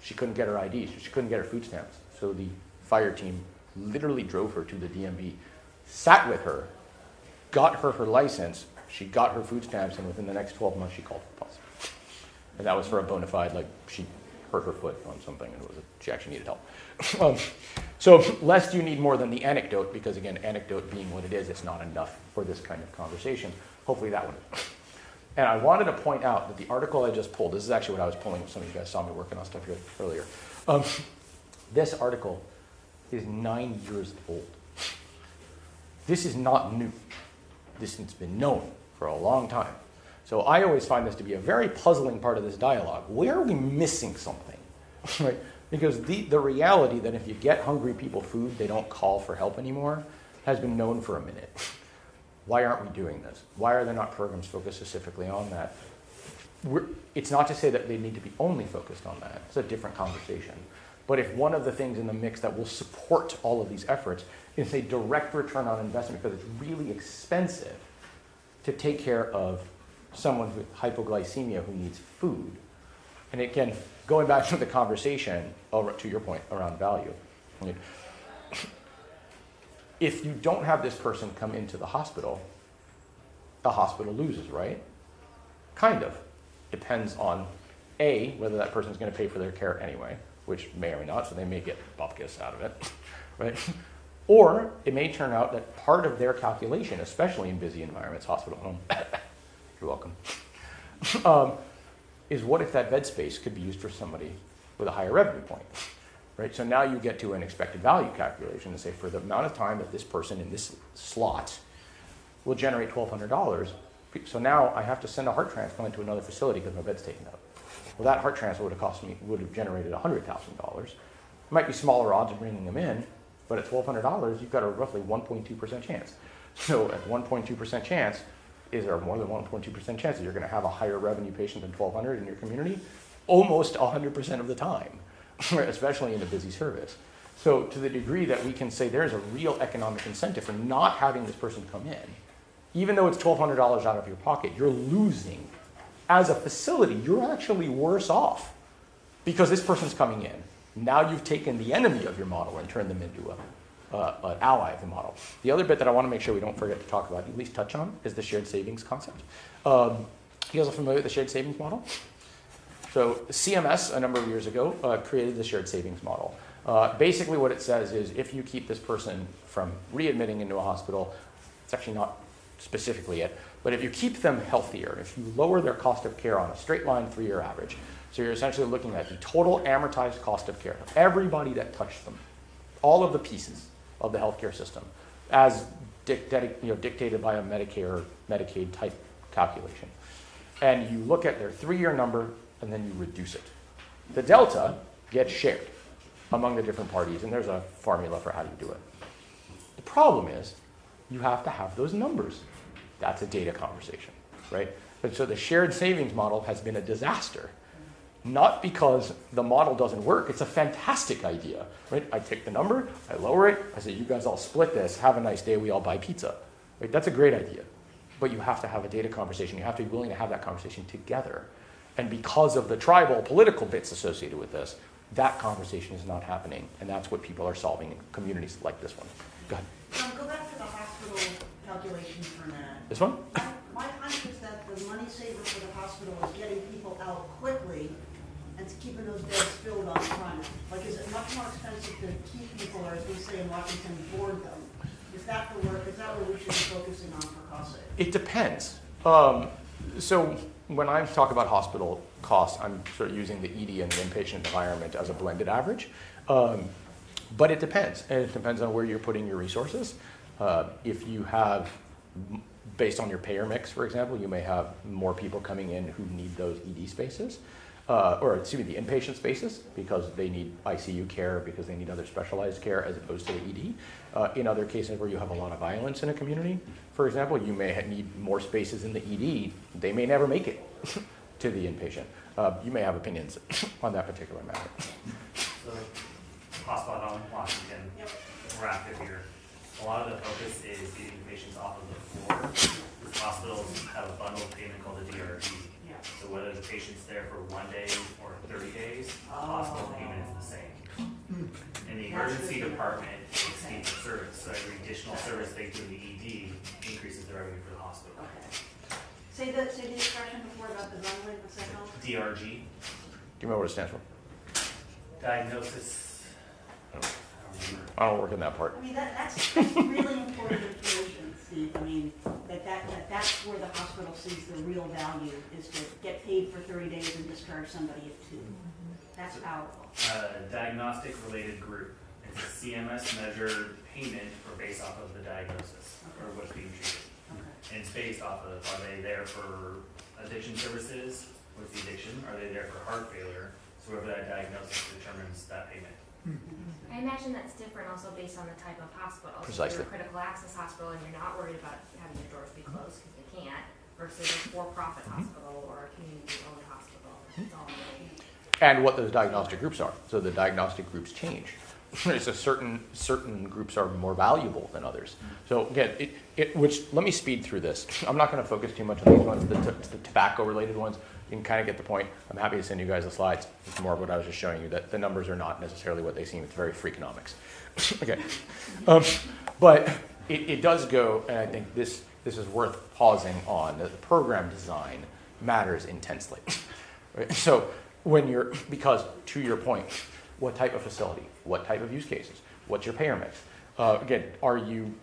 She couldn't get her ID, so she couldn't get her food stamps. So the fire team literally drove her to the DMV, sat with her, got her her license. She got her food stamps, and within the next 12 months, she called for pause. And that was for a bona fide, like she hurt her foot on something, and it was a, she actually needed help. (laughs) um, so, lest you need more than the anecdote, because again, anecdote being what it is, it's not enough for this kind of conversation. Hopefully, that one. And I wanted to point out that the article I just pulled, this is actually what I was pulling, some of you guys saw me working on stuff here earlier. Um, this article is nine years old. This is not new. This has been known for a long time. So I always find this to be a very puzzling part of this dialogue. Where are we missing something? (laughs) right? Because the, the reality that if you get hungry people food, they don't call for help anymore, has been known for a minute. (laughs) Why aren't we doing this? Why are there not programs focused specifically on that? We're, it's not to say that they need to be only focused on that. It's a different conversation. But if one of the things in the mix that will support all of these efforts is a direct return on investment because it's really expensive to take care of someone with hypoglycemia who needs food. And again, going back to the conversation, to your point around value, if you don't have this person come into the hospital, the hospital loses, right? Kind of. Depends on A, whether that person is going to pay for their care anyway, which may or may not, so they may get bupkis out of it, (laughs) right? Or it may turn out that part of their calculation, especially in busy environments, hospital, home, (coughs) you're welcome, (laughs) um, is what if that bed space could be used for somebody with a higher revenue point? Right? So now you get to an expected value calculation and say for the amount of time that this person in this slot will generate $1,200, so now I have to send a heart transplant to another facility because my bed's taken up. Well, that heart transplant would have cost me, would have generated $100,000. It might be smaller odds of bringing them in, but at $1,200, you've got a roughly 1.2% chance. So at 1.2% chance, is there more than 1.2% chance that you're going to have a higher revenue patient than 1,200 in your community? Almost 100% of the time, (laughs) especially in a busy service. So to the degree that we can say there's a real economic incentive for not having this person come in, even though it's $1,200 out of your pocket, you're losing. As a facility, you're actually worse off because this person's coming in. Now you've taken the enemy of your model and turned them into a, an ally of the model. The other bit that I want to make sure we don't forget to talk about, at least touch on, is the shared savings concept. Um, you guys are familiar with the shared savings model? So CMS, a number of years ago, uh, created the shared savings model. Uh, basically, what it says is if you keep this person from readmitting into a hospital, it's actually not specifically it, but if you keep them healthier, if you lower their cost of care on a straight line three year average, so you're essentially looking at the total amortized cost of care of everybody that touched them, all of the pieces of the healthcare system, as dic- dedic- you know, dictated by a Medicare, Medicaid type calculation. And you look at their three year number and then you reduce it. The delta gets shared among the different parties, and there's a formula for how you do it. The problem is you have to have those numbers. That's a data conversation, right? And so the shared savings model has been a disaster. Not because the model doesn't work, it's a fantastic idea, right? I take the number, I lower it, I say, you guys all split this, have a nice day, we all buy pizza. Right? That's a great idea. But you have to have a data conversation. You have to be willing to have that conversation together. And because of the tribal political bits associated with this, that conversation is not happening. And that's what people are solving in communities like this one. Go ahead. Um, go back to the hospital calculation for a minute. This one? My, my hunch is that the money saver for the hospital is getting people out quickly and keeping those beds filled on time. Like, is it much more expensive to keep people, or as we say in Washington, board them? Is that the work, is that what we should be focusing on for cost saving? It depends. Um, so when I talk about hospital costs, I'm sort of using the ED and the inpatient environment as a blended average. Um, but it depends, and it depends on where you're putting your resources. Uh, if you have, based on your payer mix, for example, you may have more people coming in who need those ED spaces, uh, or excuse me, the inpatient spaces because they need ICU care, because they need other specialized care as opposed to the ED. Uh, in other cases where you have a lot of violence in a community, for example, you may need more spaces in the ED. They may never make it (laughs) to the inpatient. Uh, you may have opinions (laughs) on that particular matter. So, hotspot on Washington, we're active here. A lot of the focus is getting patients off of the floor. Hospitals have a bundled payment called the DRG. Yeah. So whether the patient's there for one day or thirty days, the hospital oh. payment is the same. Hmm. In the That's emergency good. department, it's fee for service, so every additional service they do in the ED increases the revenue for the hospital. Okay. Say the, say the expression before about the runway, what's that called? DRG, Do you remember what it stands for? diagnosis, I don't remember. I don't work in that part. I mean, that, that's, that's really important information, Steve. I mean, that, that, that that's where the hospital sees the real value, is to get paid for thirty days and discharge somebody at two. That's powerful. uh, diagnostic related group. It's a CMS measured payment for based off of the diagnosis or what's being treated. Okay. And it's based off of, are they there for addiction services? What's the addiction? Are they there for heart failure? So whoever that diagnosis determines that payment. I imagine that's different also based on the type of hospital. So If Precisely. you're a critical access hospital and you're not worried about having your doors be mm-hmm. closed because they can't, versus a for-profit mm-hmm. hospital or a community-owned hospital. It's mm-hmm. all really. And what those diagnostic groups are. So the diagnostic groups change. (laughs) There's a certain certain groups are more valuable than others. So again, it, it which let me speed through this. I'm not going to focus too much on these ones, the, t- the tobacco related ones. You can kind of get the point. I'm happy to send you guys the slides. It's more of what I was just showing you that the numbers are not necessarily what they seem. It's very freakonomics. (laughs) okay, um, but it, it does go, and I think this this is worth pausing on. That the program design matters intensely. Right? So when you're, because to your point, what type of facility, what type of use cases, what's your payer mix? Uh, again, are you,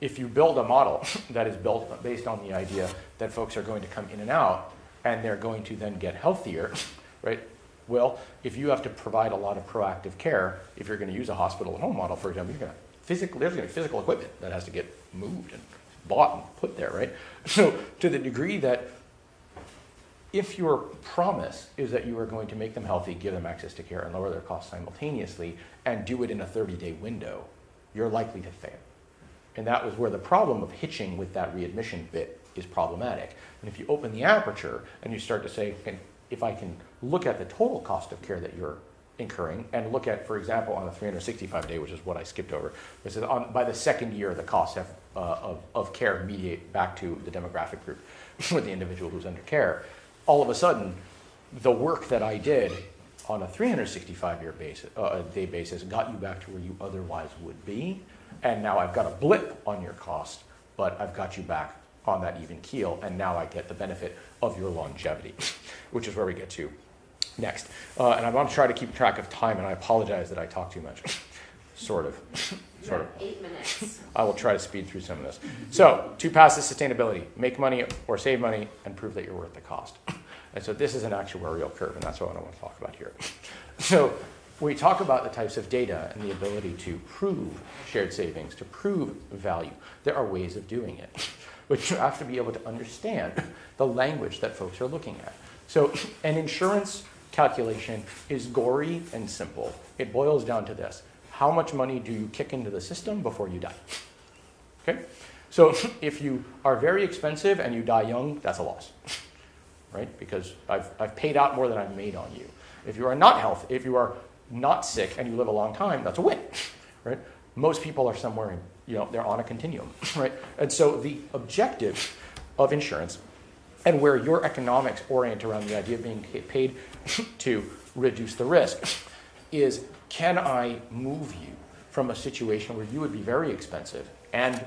if you build a model (laughs) that is built based on the idea that folks are going to come in and out and they're going to then get healthier, (laughs) right? Well, if you have to provide a lot of proactive care, if you're going to use a hospital at home model, for example, you're going to physical, there's going to be physical equipment that has to get moved and bought and put there, right? (laughs) So to the degree that if your promise is that you are going to make them healthy, give them access to care, and lower their costs simultaneously, and do it in a 30 day window, you're likely to fail. And that was where the problem of hitching with that readmission bit is problematic. And if you open the aperture and you start to say, "Okay, if I can look at the total cost of care that you're incurring and look at, for example, on a 365 day, which is what I skipped over, it says on, by the second year, the costs have, uh, of, of care mediate back to the demographic group (laughs) with the individual who's under care. All of a sudden, the work that I did on a 365 year basis, uh, day basis got you back to where you otherwise would be. And now I've got a blip on your cost, but I've got you back on that even keel, and now I get the benefit of your longevity, (laughs) which is where we get to next. Uh, and I want to try to keep track of time, and I apologize that I talk too much. (laughs) sort of. (laughs) sort of. Eight minutes. I will try to speed through some of this. So, two paths to sustainability make money or save money and prove that you're worth the cost. And so, this is an actuarial curve, and that's what I want to talk about here. So, we talk about the types of data and the ability to prove shared savings, to prove value. There are ways of doing it, but you have to be able to understand the language that folks are looking at. So, an insurance calculation is gory and simple. It boils down to this how much money do you kick into the system before you die? Okay? So if you are very expensive and you die young, that's a loss. Right? Because I've, I've paid out more than I've made on you. If you are not healthy, if you are not sick and you live a long time, that's a win. Right? Most people are somewhere in, you know, they're on a continuum. (laughs) Right? And so the objective of insurance and where your economics orient around the idea of being paid (laughs) to reduce the risk is can I move you from a situation where you would be very expensive and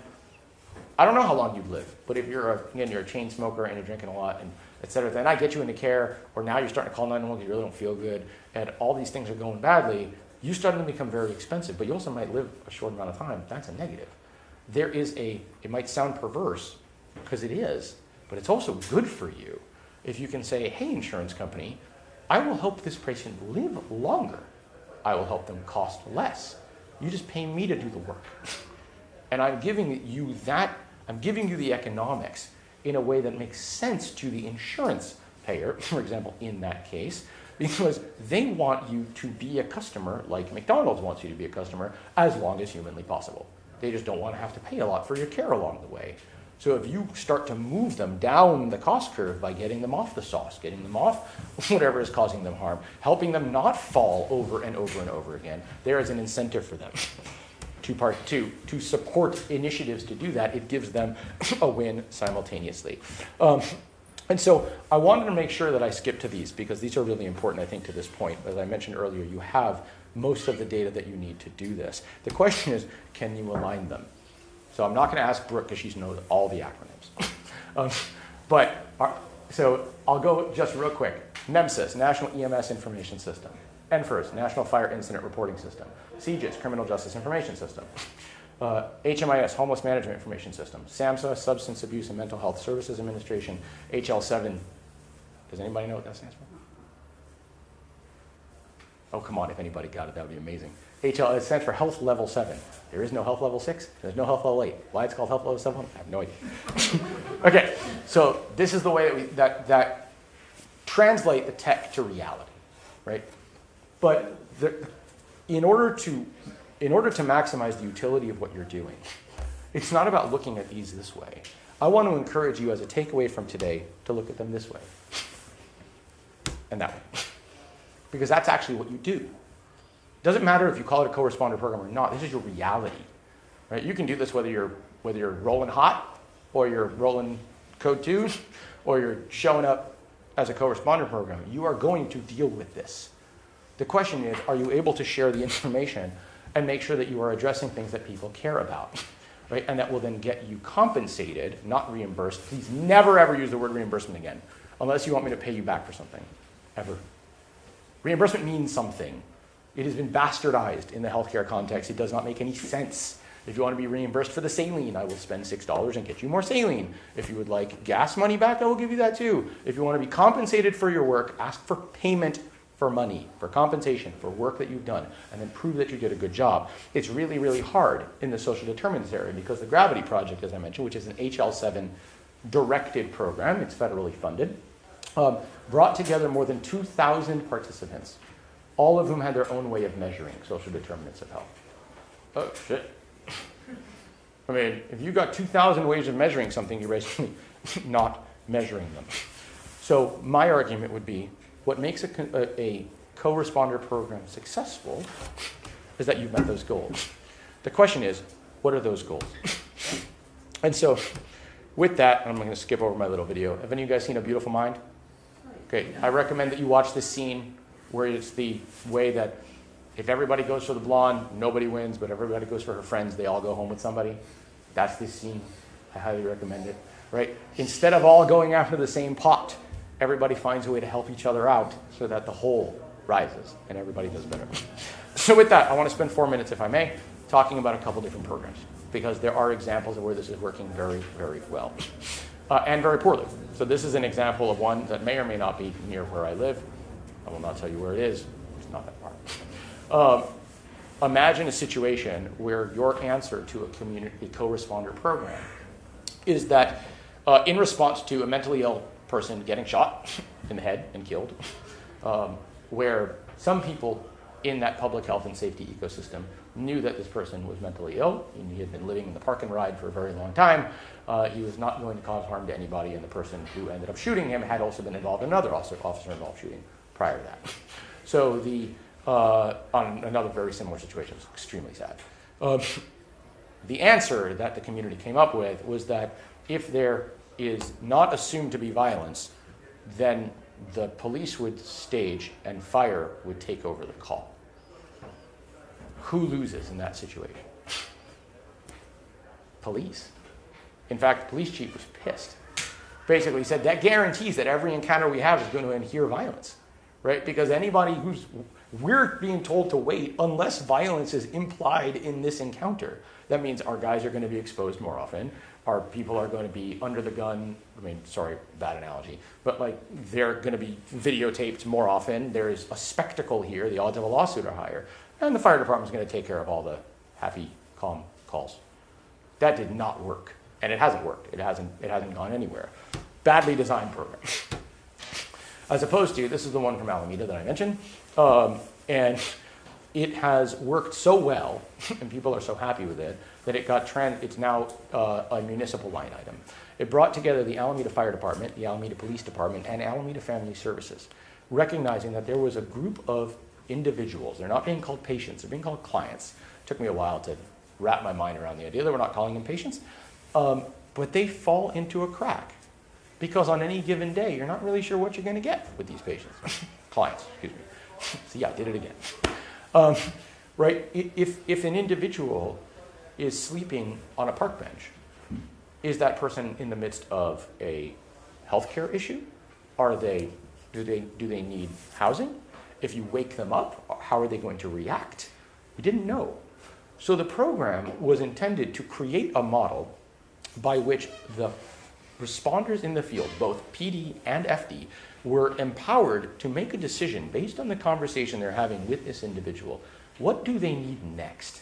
I don't know how long you'd live, but if you're a, again you're a chain smoker and you're drinking a lot and et cetera, then I get you into care, or now you're starting to call 911 because you really don't feel good, and all these things are going badly. You starting to become very expensive, but you also might live a short amount of time. That's a negative. There is a. It might sound perverse, because it is, But it's also good for you if you can say, hey, insurance company, I will help this patient live longer. I will help them cost less. You just pay me to do the work. And I'm giving you that, I'm giving you the economics in a way that makes sense to the insurance payer, (laughs) for example, in that case, because they want you to be a customer like McDonald's wants you to be a customer as long as humanly possible. They just don't want to have to pay a lot for your care along the way. So if you start to move them down the cost curve by getting them off the sauce, getting them off (laughs) whatever is causing them harm, helping them not fall over and over and over again, there is an incentive for them (laughs) to part two to support initiatives to do that. It gives them (laughs) a win simultaneously. Um, and so I wanted to make sure that I skip to these because these are really important, I think, to this point. As I mentioned earlier, you have most of the data that you need to do this. The question is, can you align them? So I'm not going to ask Brooke because she knows all the acronyms. (laughs) um, but our, so I'll go just real quick. NEMSIS, National EMS Information System. NFIRS, National Fire Incident Reporting System. CJIS, Criminal Justice Information System. (laughs) Uh, HMIS, Homeless Management Information System. SAMHSA, Substance Abuse and Mental Health Services Administration. HL7, does anybody know what that stands for? Oh, come on, if anybody got it, that would be amazing. HL, it stands for Health Level 7. There is no Health Level 6, there's no Health Level 8. Why it's called Health Level 7, I have no idea. (laughs) okay, so this is the way that, we, that, that translate the tech to reality, right? But the, in, order to, in order to maximize the utility of what you're doing, it's not about looking at these this way. I want to encourage you as a takeaway from today to look at them this way and that way. Because that's actually what you do. It doesn't matter if you call it a co-responder program or not. This is your reality. Right? You can do this whether you're whether you're rolling hot or you're rolling code two or you're showing up as a co-responder program. You are going to deal with this. The question is, are you able to share the information and make sure that you are addressing things that people care about? (laughs) Right? And that will then get you compensated, not reimbursed. Please never ever use the word reimbursement again, unless you want me to pay you back for something. Ever. Reimbursement means something. It has been bastardized in the healthcare context. It does not make any sense. If you want to be reimbursed for the saline, I will spend $6 and get you more saline. If you would like gas money back, I will give you that too. If you want to be compensated for your work, ask for payment for money, for compensation, for work that you've done, and then prove that you did a good job. It's really, really hard in the social determinants area because the Gravity Project, as I mentioned, which is an HL7 directed program, it's federally funded, um, brought together more than 2,000 participants, all of whom had their own way of measuring social determinants of health. Oh, shit. (laughs) I mean, if you've got 2,000 ways of measuring something, you're basically (laughs) not measuring them. So, my argument would be what makes a, a, a co responder program successful is that you've met those goals. The question is, what are those goals? And so, with that, I'm going to skip over my little video. Have any of you guys seen A Beautiful Mind? Okay, I recommend that you watch this scene where it's the way that if everybody goes for the blonde, nobody wins, but everybody goes for her friends, they all go home with somebody. That's this scene. I highly recommend it. Right? Instead of all going after the same pot, everybody finds a way to help each other out so that the whole rises and everybody does better. So, with that, I want to spend four minutes, if I may, talking about a couple different programs because there are examples of where this is working very, very well uh, and very poorly. So, this is an example of one that may or may not be near where I live. I will not tell you where it is, it's not that far. Um, imagine a situation where your answer to a community co-responder program is that uh, in response to a mentally ill person getting shot (laughs) in the head and killed, um, where some people in that public health and safety ecosystem knew that this person was mentally ill, and he had been living in the park and ride for a very long time. Uh, he was not going to cause harm to anybody, and the person who ended up shooting him had also been involved in another officer, officer involved shooting prior to that. (laughs) So the uh, on another very similar situation, it was extremely sad. Um, (laughs) the answer that the community came up with was that if there is not assumed to be violence, then the police would stage and fire would take over the call. Who loses in that situation? Police. In fact, the police chief was pissed. Basically, he said that guarantees that every encounter we have is going to adhere violence, right? Because anybody who's we're being told to wait unless violence is implied in this encounter. That means our guys are going to be exposed more often. Our people are going to be under the gun. I mean, sorry, bad analogy, but like they're going to be videotaped more often. There is a spectacle here. The odds of a lawsuit are higher, and the fire department is going to take care of all the happy, calm calls. That did not work, and it hasn't worked. It hasn't. It hasn't gone anywhere. Badly designed program. As opposed to this is the one from Alameda that I mentioned, um, and it has worked so well, (laughs) and people are so happy with it that it got trans. It's now uh, a municipal line item. It brought together the Alameda Fire Department, the Alameda Police Department, and Alameda Family Services, recognizing that there was a group of individuals. They're not being called patients; they're being called clients. It took me a while to wrap my mind around the idea that we're not calling them patients, um, but they fall into a crack because on any given day, you're not really sure what you're going to get with these patients, (laughs) clients. Excuse me. (laughs) See, I did it again. Um, right? If, if an individual is sleeping on a park bench, is that person in the midst of a healthcare issue? Are they, do they, do they need housing? If you wake them up, how are they going to react? We didn't know. So the program was intended to create a model by which the responders in the field, both PD and FD, were empowered to make a decision based on the conversation they're having with this individual. What do they need next?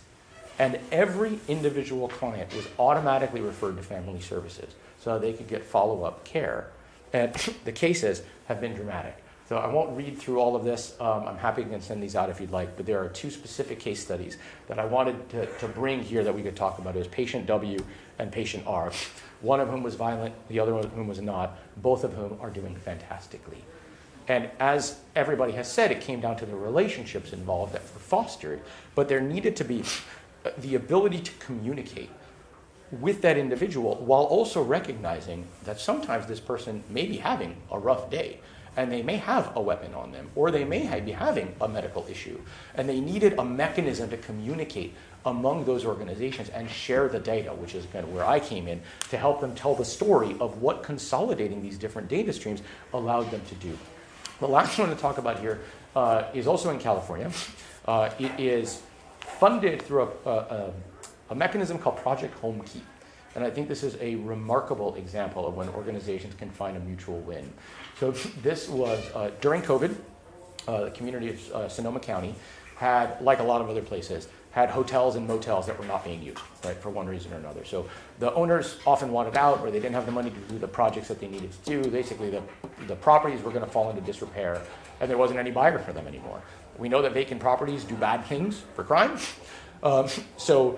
And every individual client was automatically referred to family services so they could get follow up care. And (coughs) the cases have been dramatic. So I won't read through all of this. Um, I'm happy to send these out if you'd like, but there are two specific case studies that I wanted to, to bring here that we could talk about. It was patient W and patient R. One of whom was violent, the other one of whom was not, both of whom are doing fantastically. And as everybody has said, it came down to the relationships involved that were fostered, but there needed to be the ability to communicate with that individual while also recognizing that sometimes this person may be having a rough day and they may have a weapon on them or they may be having a medical issue and they needed a mechanism to communicate among those organizations and share the data which is kind of where i came in to help them tell the story of what consolidating these different data streams allowed them to do the last one to talk about here uh, is also in california uh, it is funded through a, a, a, mechanism called Project Homekey. And I think this is a remarkable example of when organizations can find a mutual win. So this was uh, during COVID, uh, the community of uh, Sonoma County had, like a lot of other places, had hotels and motels that were not being used, right, for one reason or another. So the owners often wanted out, or they didn't have the money to do the projects that they needed to do. Basically, the, the properties were going to fall into disrepair, and there wasn't any buyer for them anymore. We know that vacant properties do bad things for crime. (laughs) Um, so,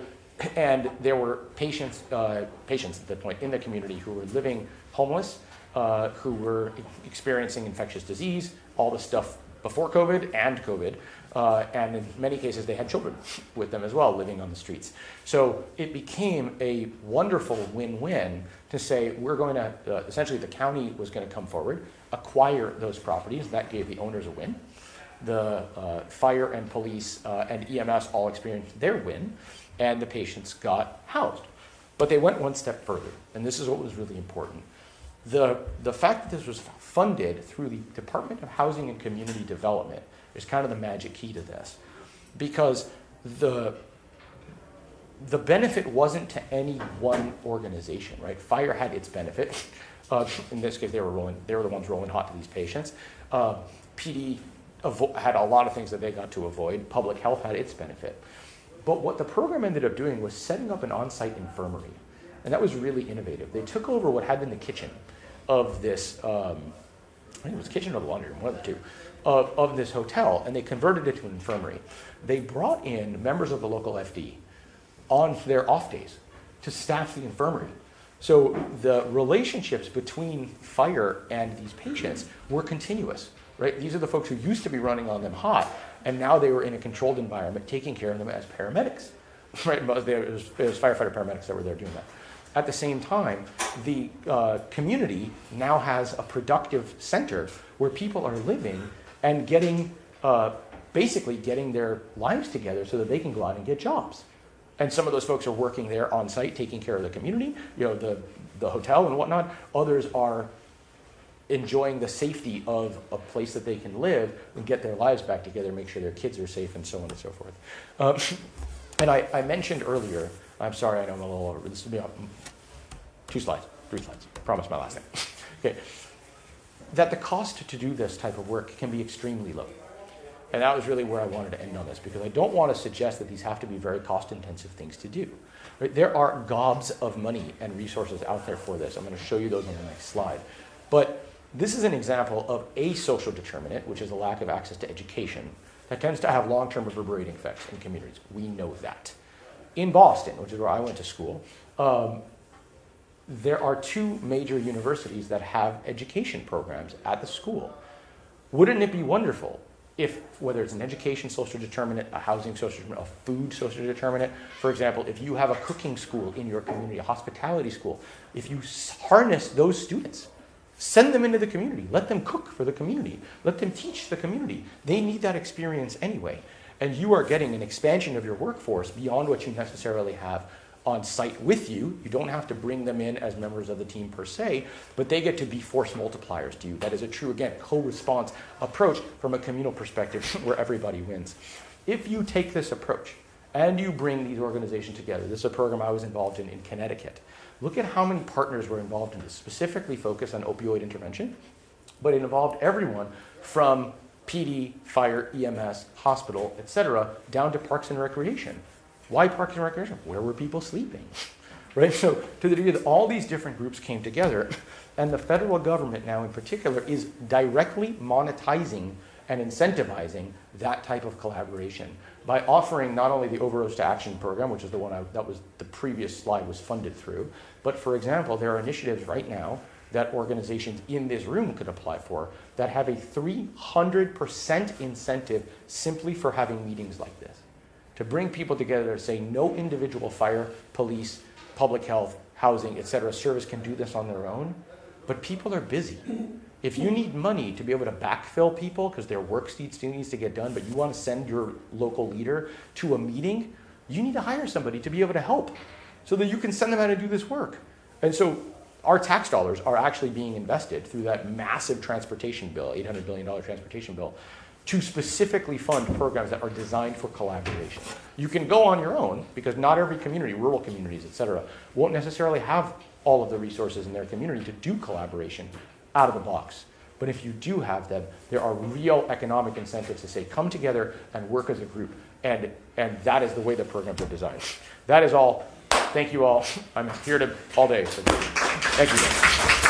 and there were patients, uh, patients at that point in the community who were living homeless, uh, who were experiencing infectious disease, all the stuff before COVID and COVID. Uh, and in many cases, they had children with them as well living on the streets. So it became a wonderful win win to say we're going to, uh, essentially, the county was going to come forward, acquire those properties. That gave the owners a win the uh, fire and police uh, and EMS all experienced their win, and the patients got housed. But they went one step further, and this is what was really important. The, the fact that this was funded through the Department of Housing and Community Development is kind of the magic key to this. Because the, the benefit wasn't to any one organization, right? Fire had its benefit. (laughs) Uh, in this case, they were rolling, they were the ones rolling hot to these patients. Uh, PD avo- had a lot of things that they got to avoid. Public health had its benefit. But what the program ended up doing was setting up an on site infirmary. And that was really innovative. They took over what had been the kitchen of this, um, I think it was kitchen or the laundry room, one of the two, of, of this hotel, and they converted it to an infirmary. They brought in members of the local FD on their off days to staff the infirmary. So the relationships between fire and these patients were continuous, right? These are the folks who used to be running on them hot, and now they were in a controlled environment taking care of them as paramedics, (laughs) right? There- was, was firefighter paramedics that were there doing that. At the same time, the uh, community now has a productive center where people are living and getting, uh, basically getting their lives together so that they can go out and get jobs. And some of those folks are working there on site, taking care of the community, you know, the, the hotel and whatnot. Others are enjoying the safety of a place that they can live and get their lives back together, make sure their kids are safe, and so on and so forth. Um, and I, I mentioned earlier, I'm sorry, I know I'm a little over, this will be a two slides, three slides. Promise my last name. (laughs) Okay. That the cost to do this type of work can be extremely low. And that was really where I wanted to end on this because I don't want to suggest that these have to be very cost intensive things to do. Right? There are gobs of money and resources out there for this. I'm going to show you those on the next slide. But this is an example of a social determinant, which is a lack of access to education, that tends to have long term reverberating effects in communities. We know that. In Boston, which is where I went to school, um, there are two major universities that have education programs at the school. Wouldn't it be wonderful if, whether it's an education social determinant, a housing social determinant, a food social determinant, for example, if you have a cooking school in your community, a hospitality school, if you harness those students, send them into the community, let them cook for the community, let them teach the community. They need that experience anyway. And you are getting an expansion of your workforce beyond what you necessarily have on site with you. You don't have to bring them in as members of the team per se, but they get to be force multipliers to you. That is a true, again, co response approach from a communal perspective (laughs) where everybody wins. If you take this approach and you bring these organizations together, this is a program I was involved in in Connecticut. Look at how many partners were involved in this, specifically focused on opioid intervention, but it involved everyone from PD, fire, EMS, hospital, etc., down to parks and recreation. Why parks and recreation? Where were people sleeping? (laughs) Right? So, to the degree that all these different groups came together, (laughs) and the federal government now in particular is directly monetizing and incentivizing that type of collaboration by offering not only the Overdose to Action program, which is the one I, that was the previous slide was funded through, but for example, there are initiatives right now that organizations in this room could apply for that have a 300% incentive simply for having meetings like this. To bring people together to say no individual fire, police, public health, housing, et cetera, service can do this on their own, but people are busy. If you need money to be able to backfill people because their work needs, needs to get done, but you want to send your local leader to a meeting, you need to hire somebody to be able to help so that you can send them out to do this work. And so our tax dollars are actually being invested through that massive transportation bill, $800 billion transportation bill, to specifically fund programs that are designed for collaboration. You can go on your own because not every community, rural communities, et cetera, won't necessarily have all of the resources in their community to do collaboration out of the box. But if you do have them, there are real economic incentives to say, come together and work as a group. And, and that is the way the programs are designed. That is all. Thank you all. I'm here to all day. So thank you.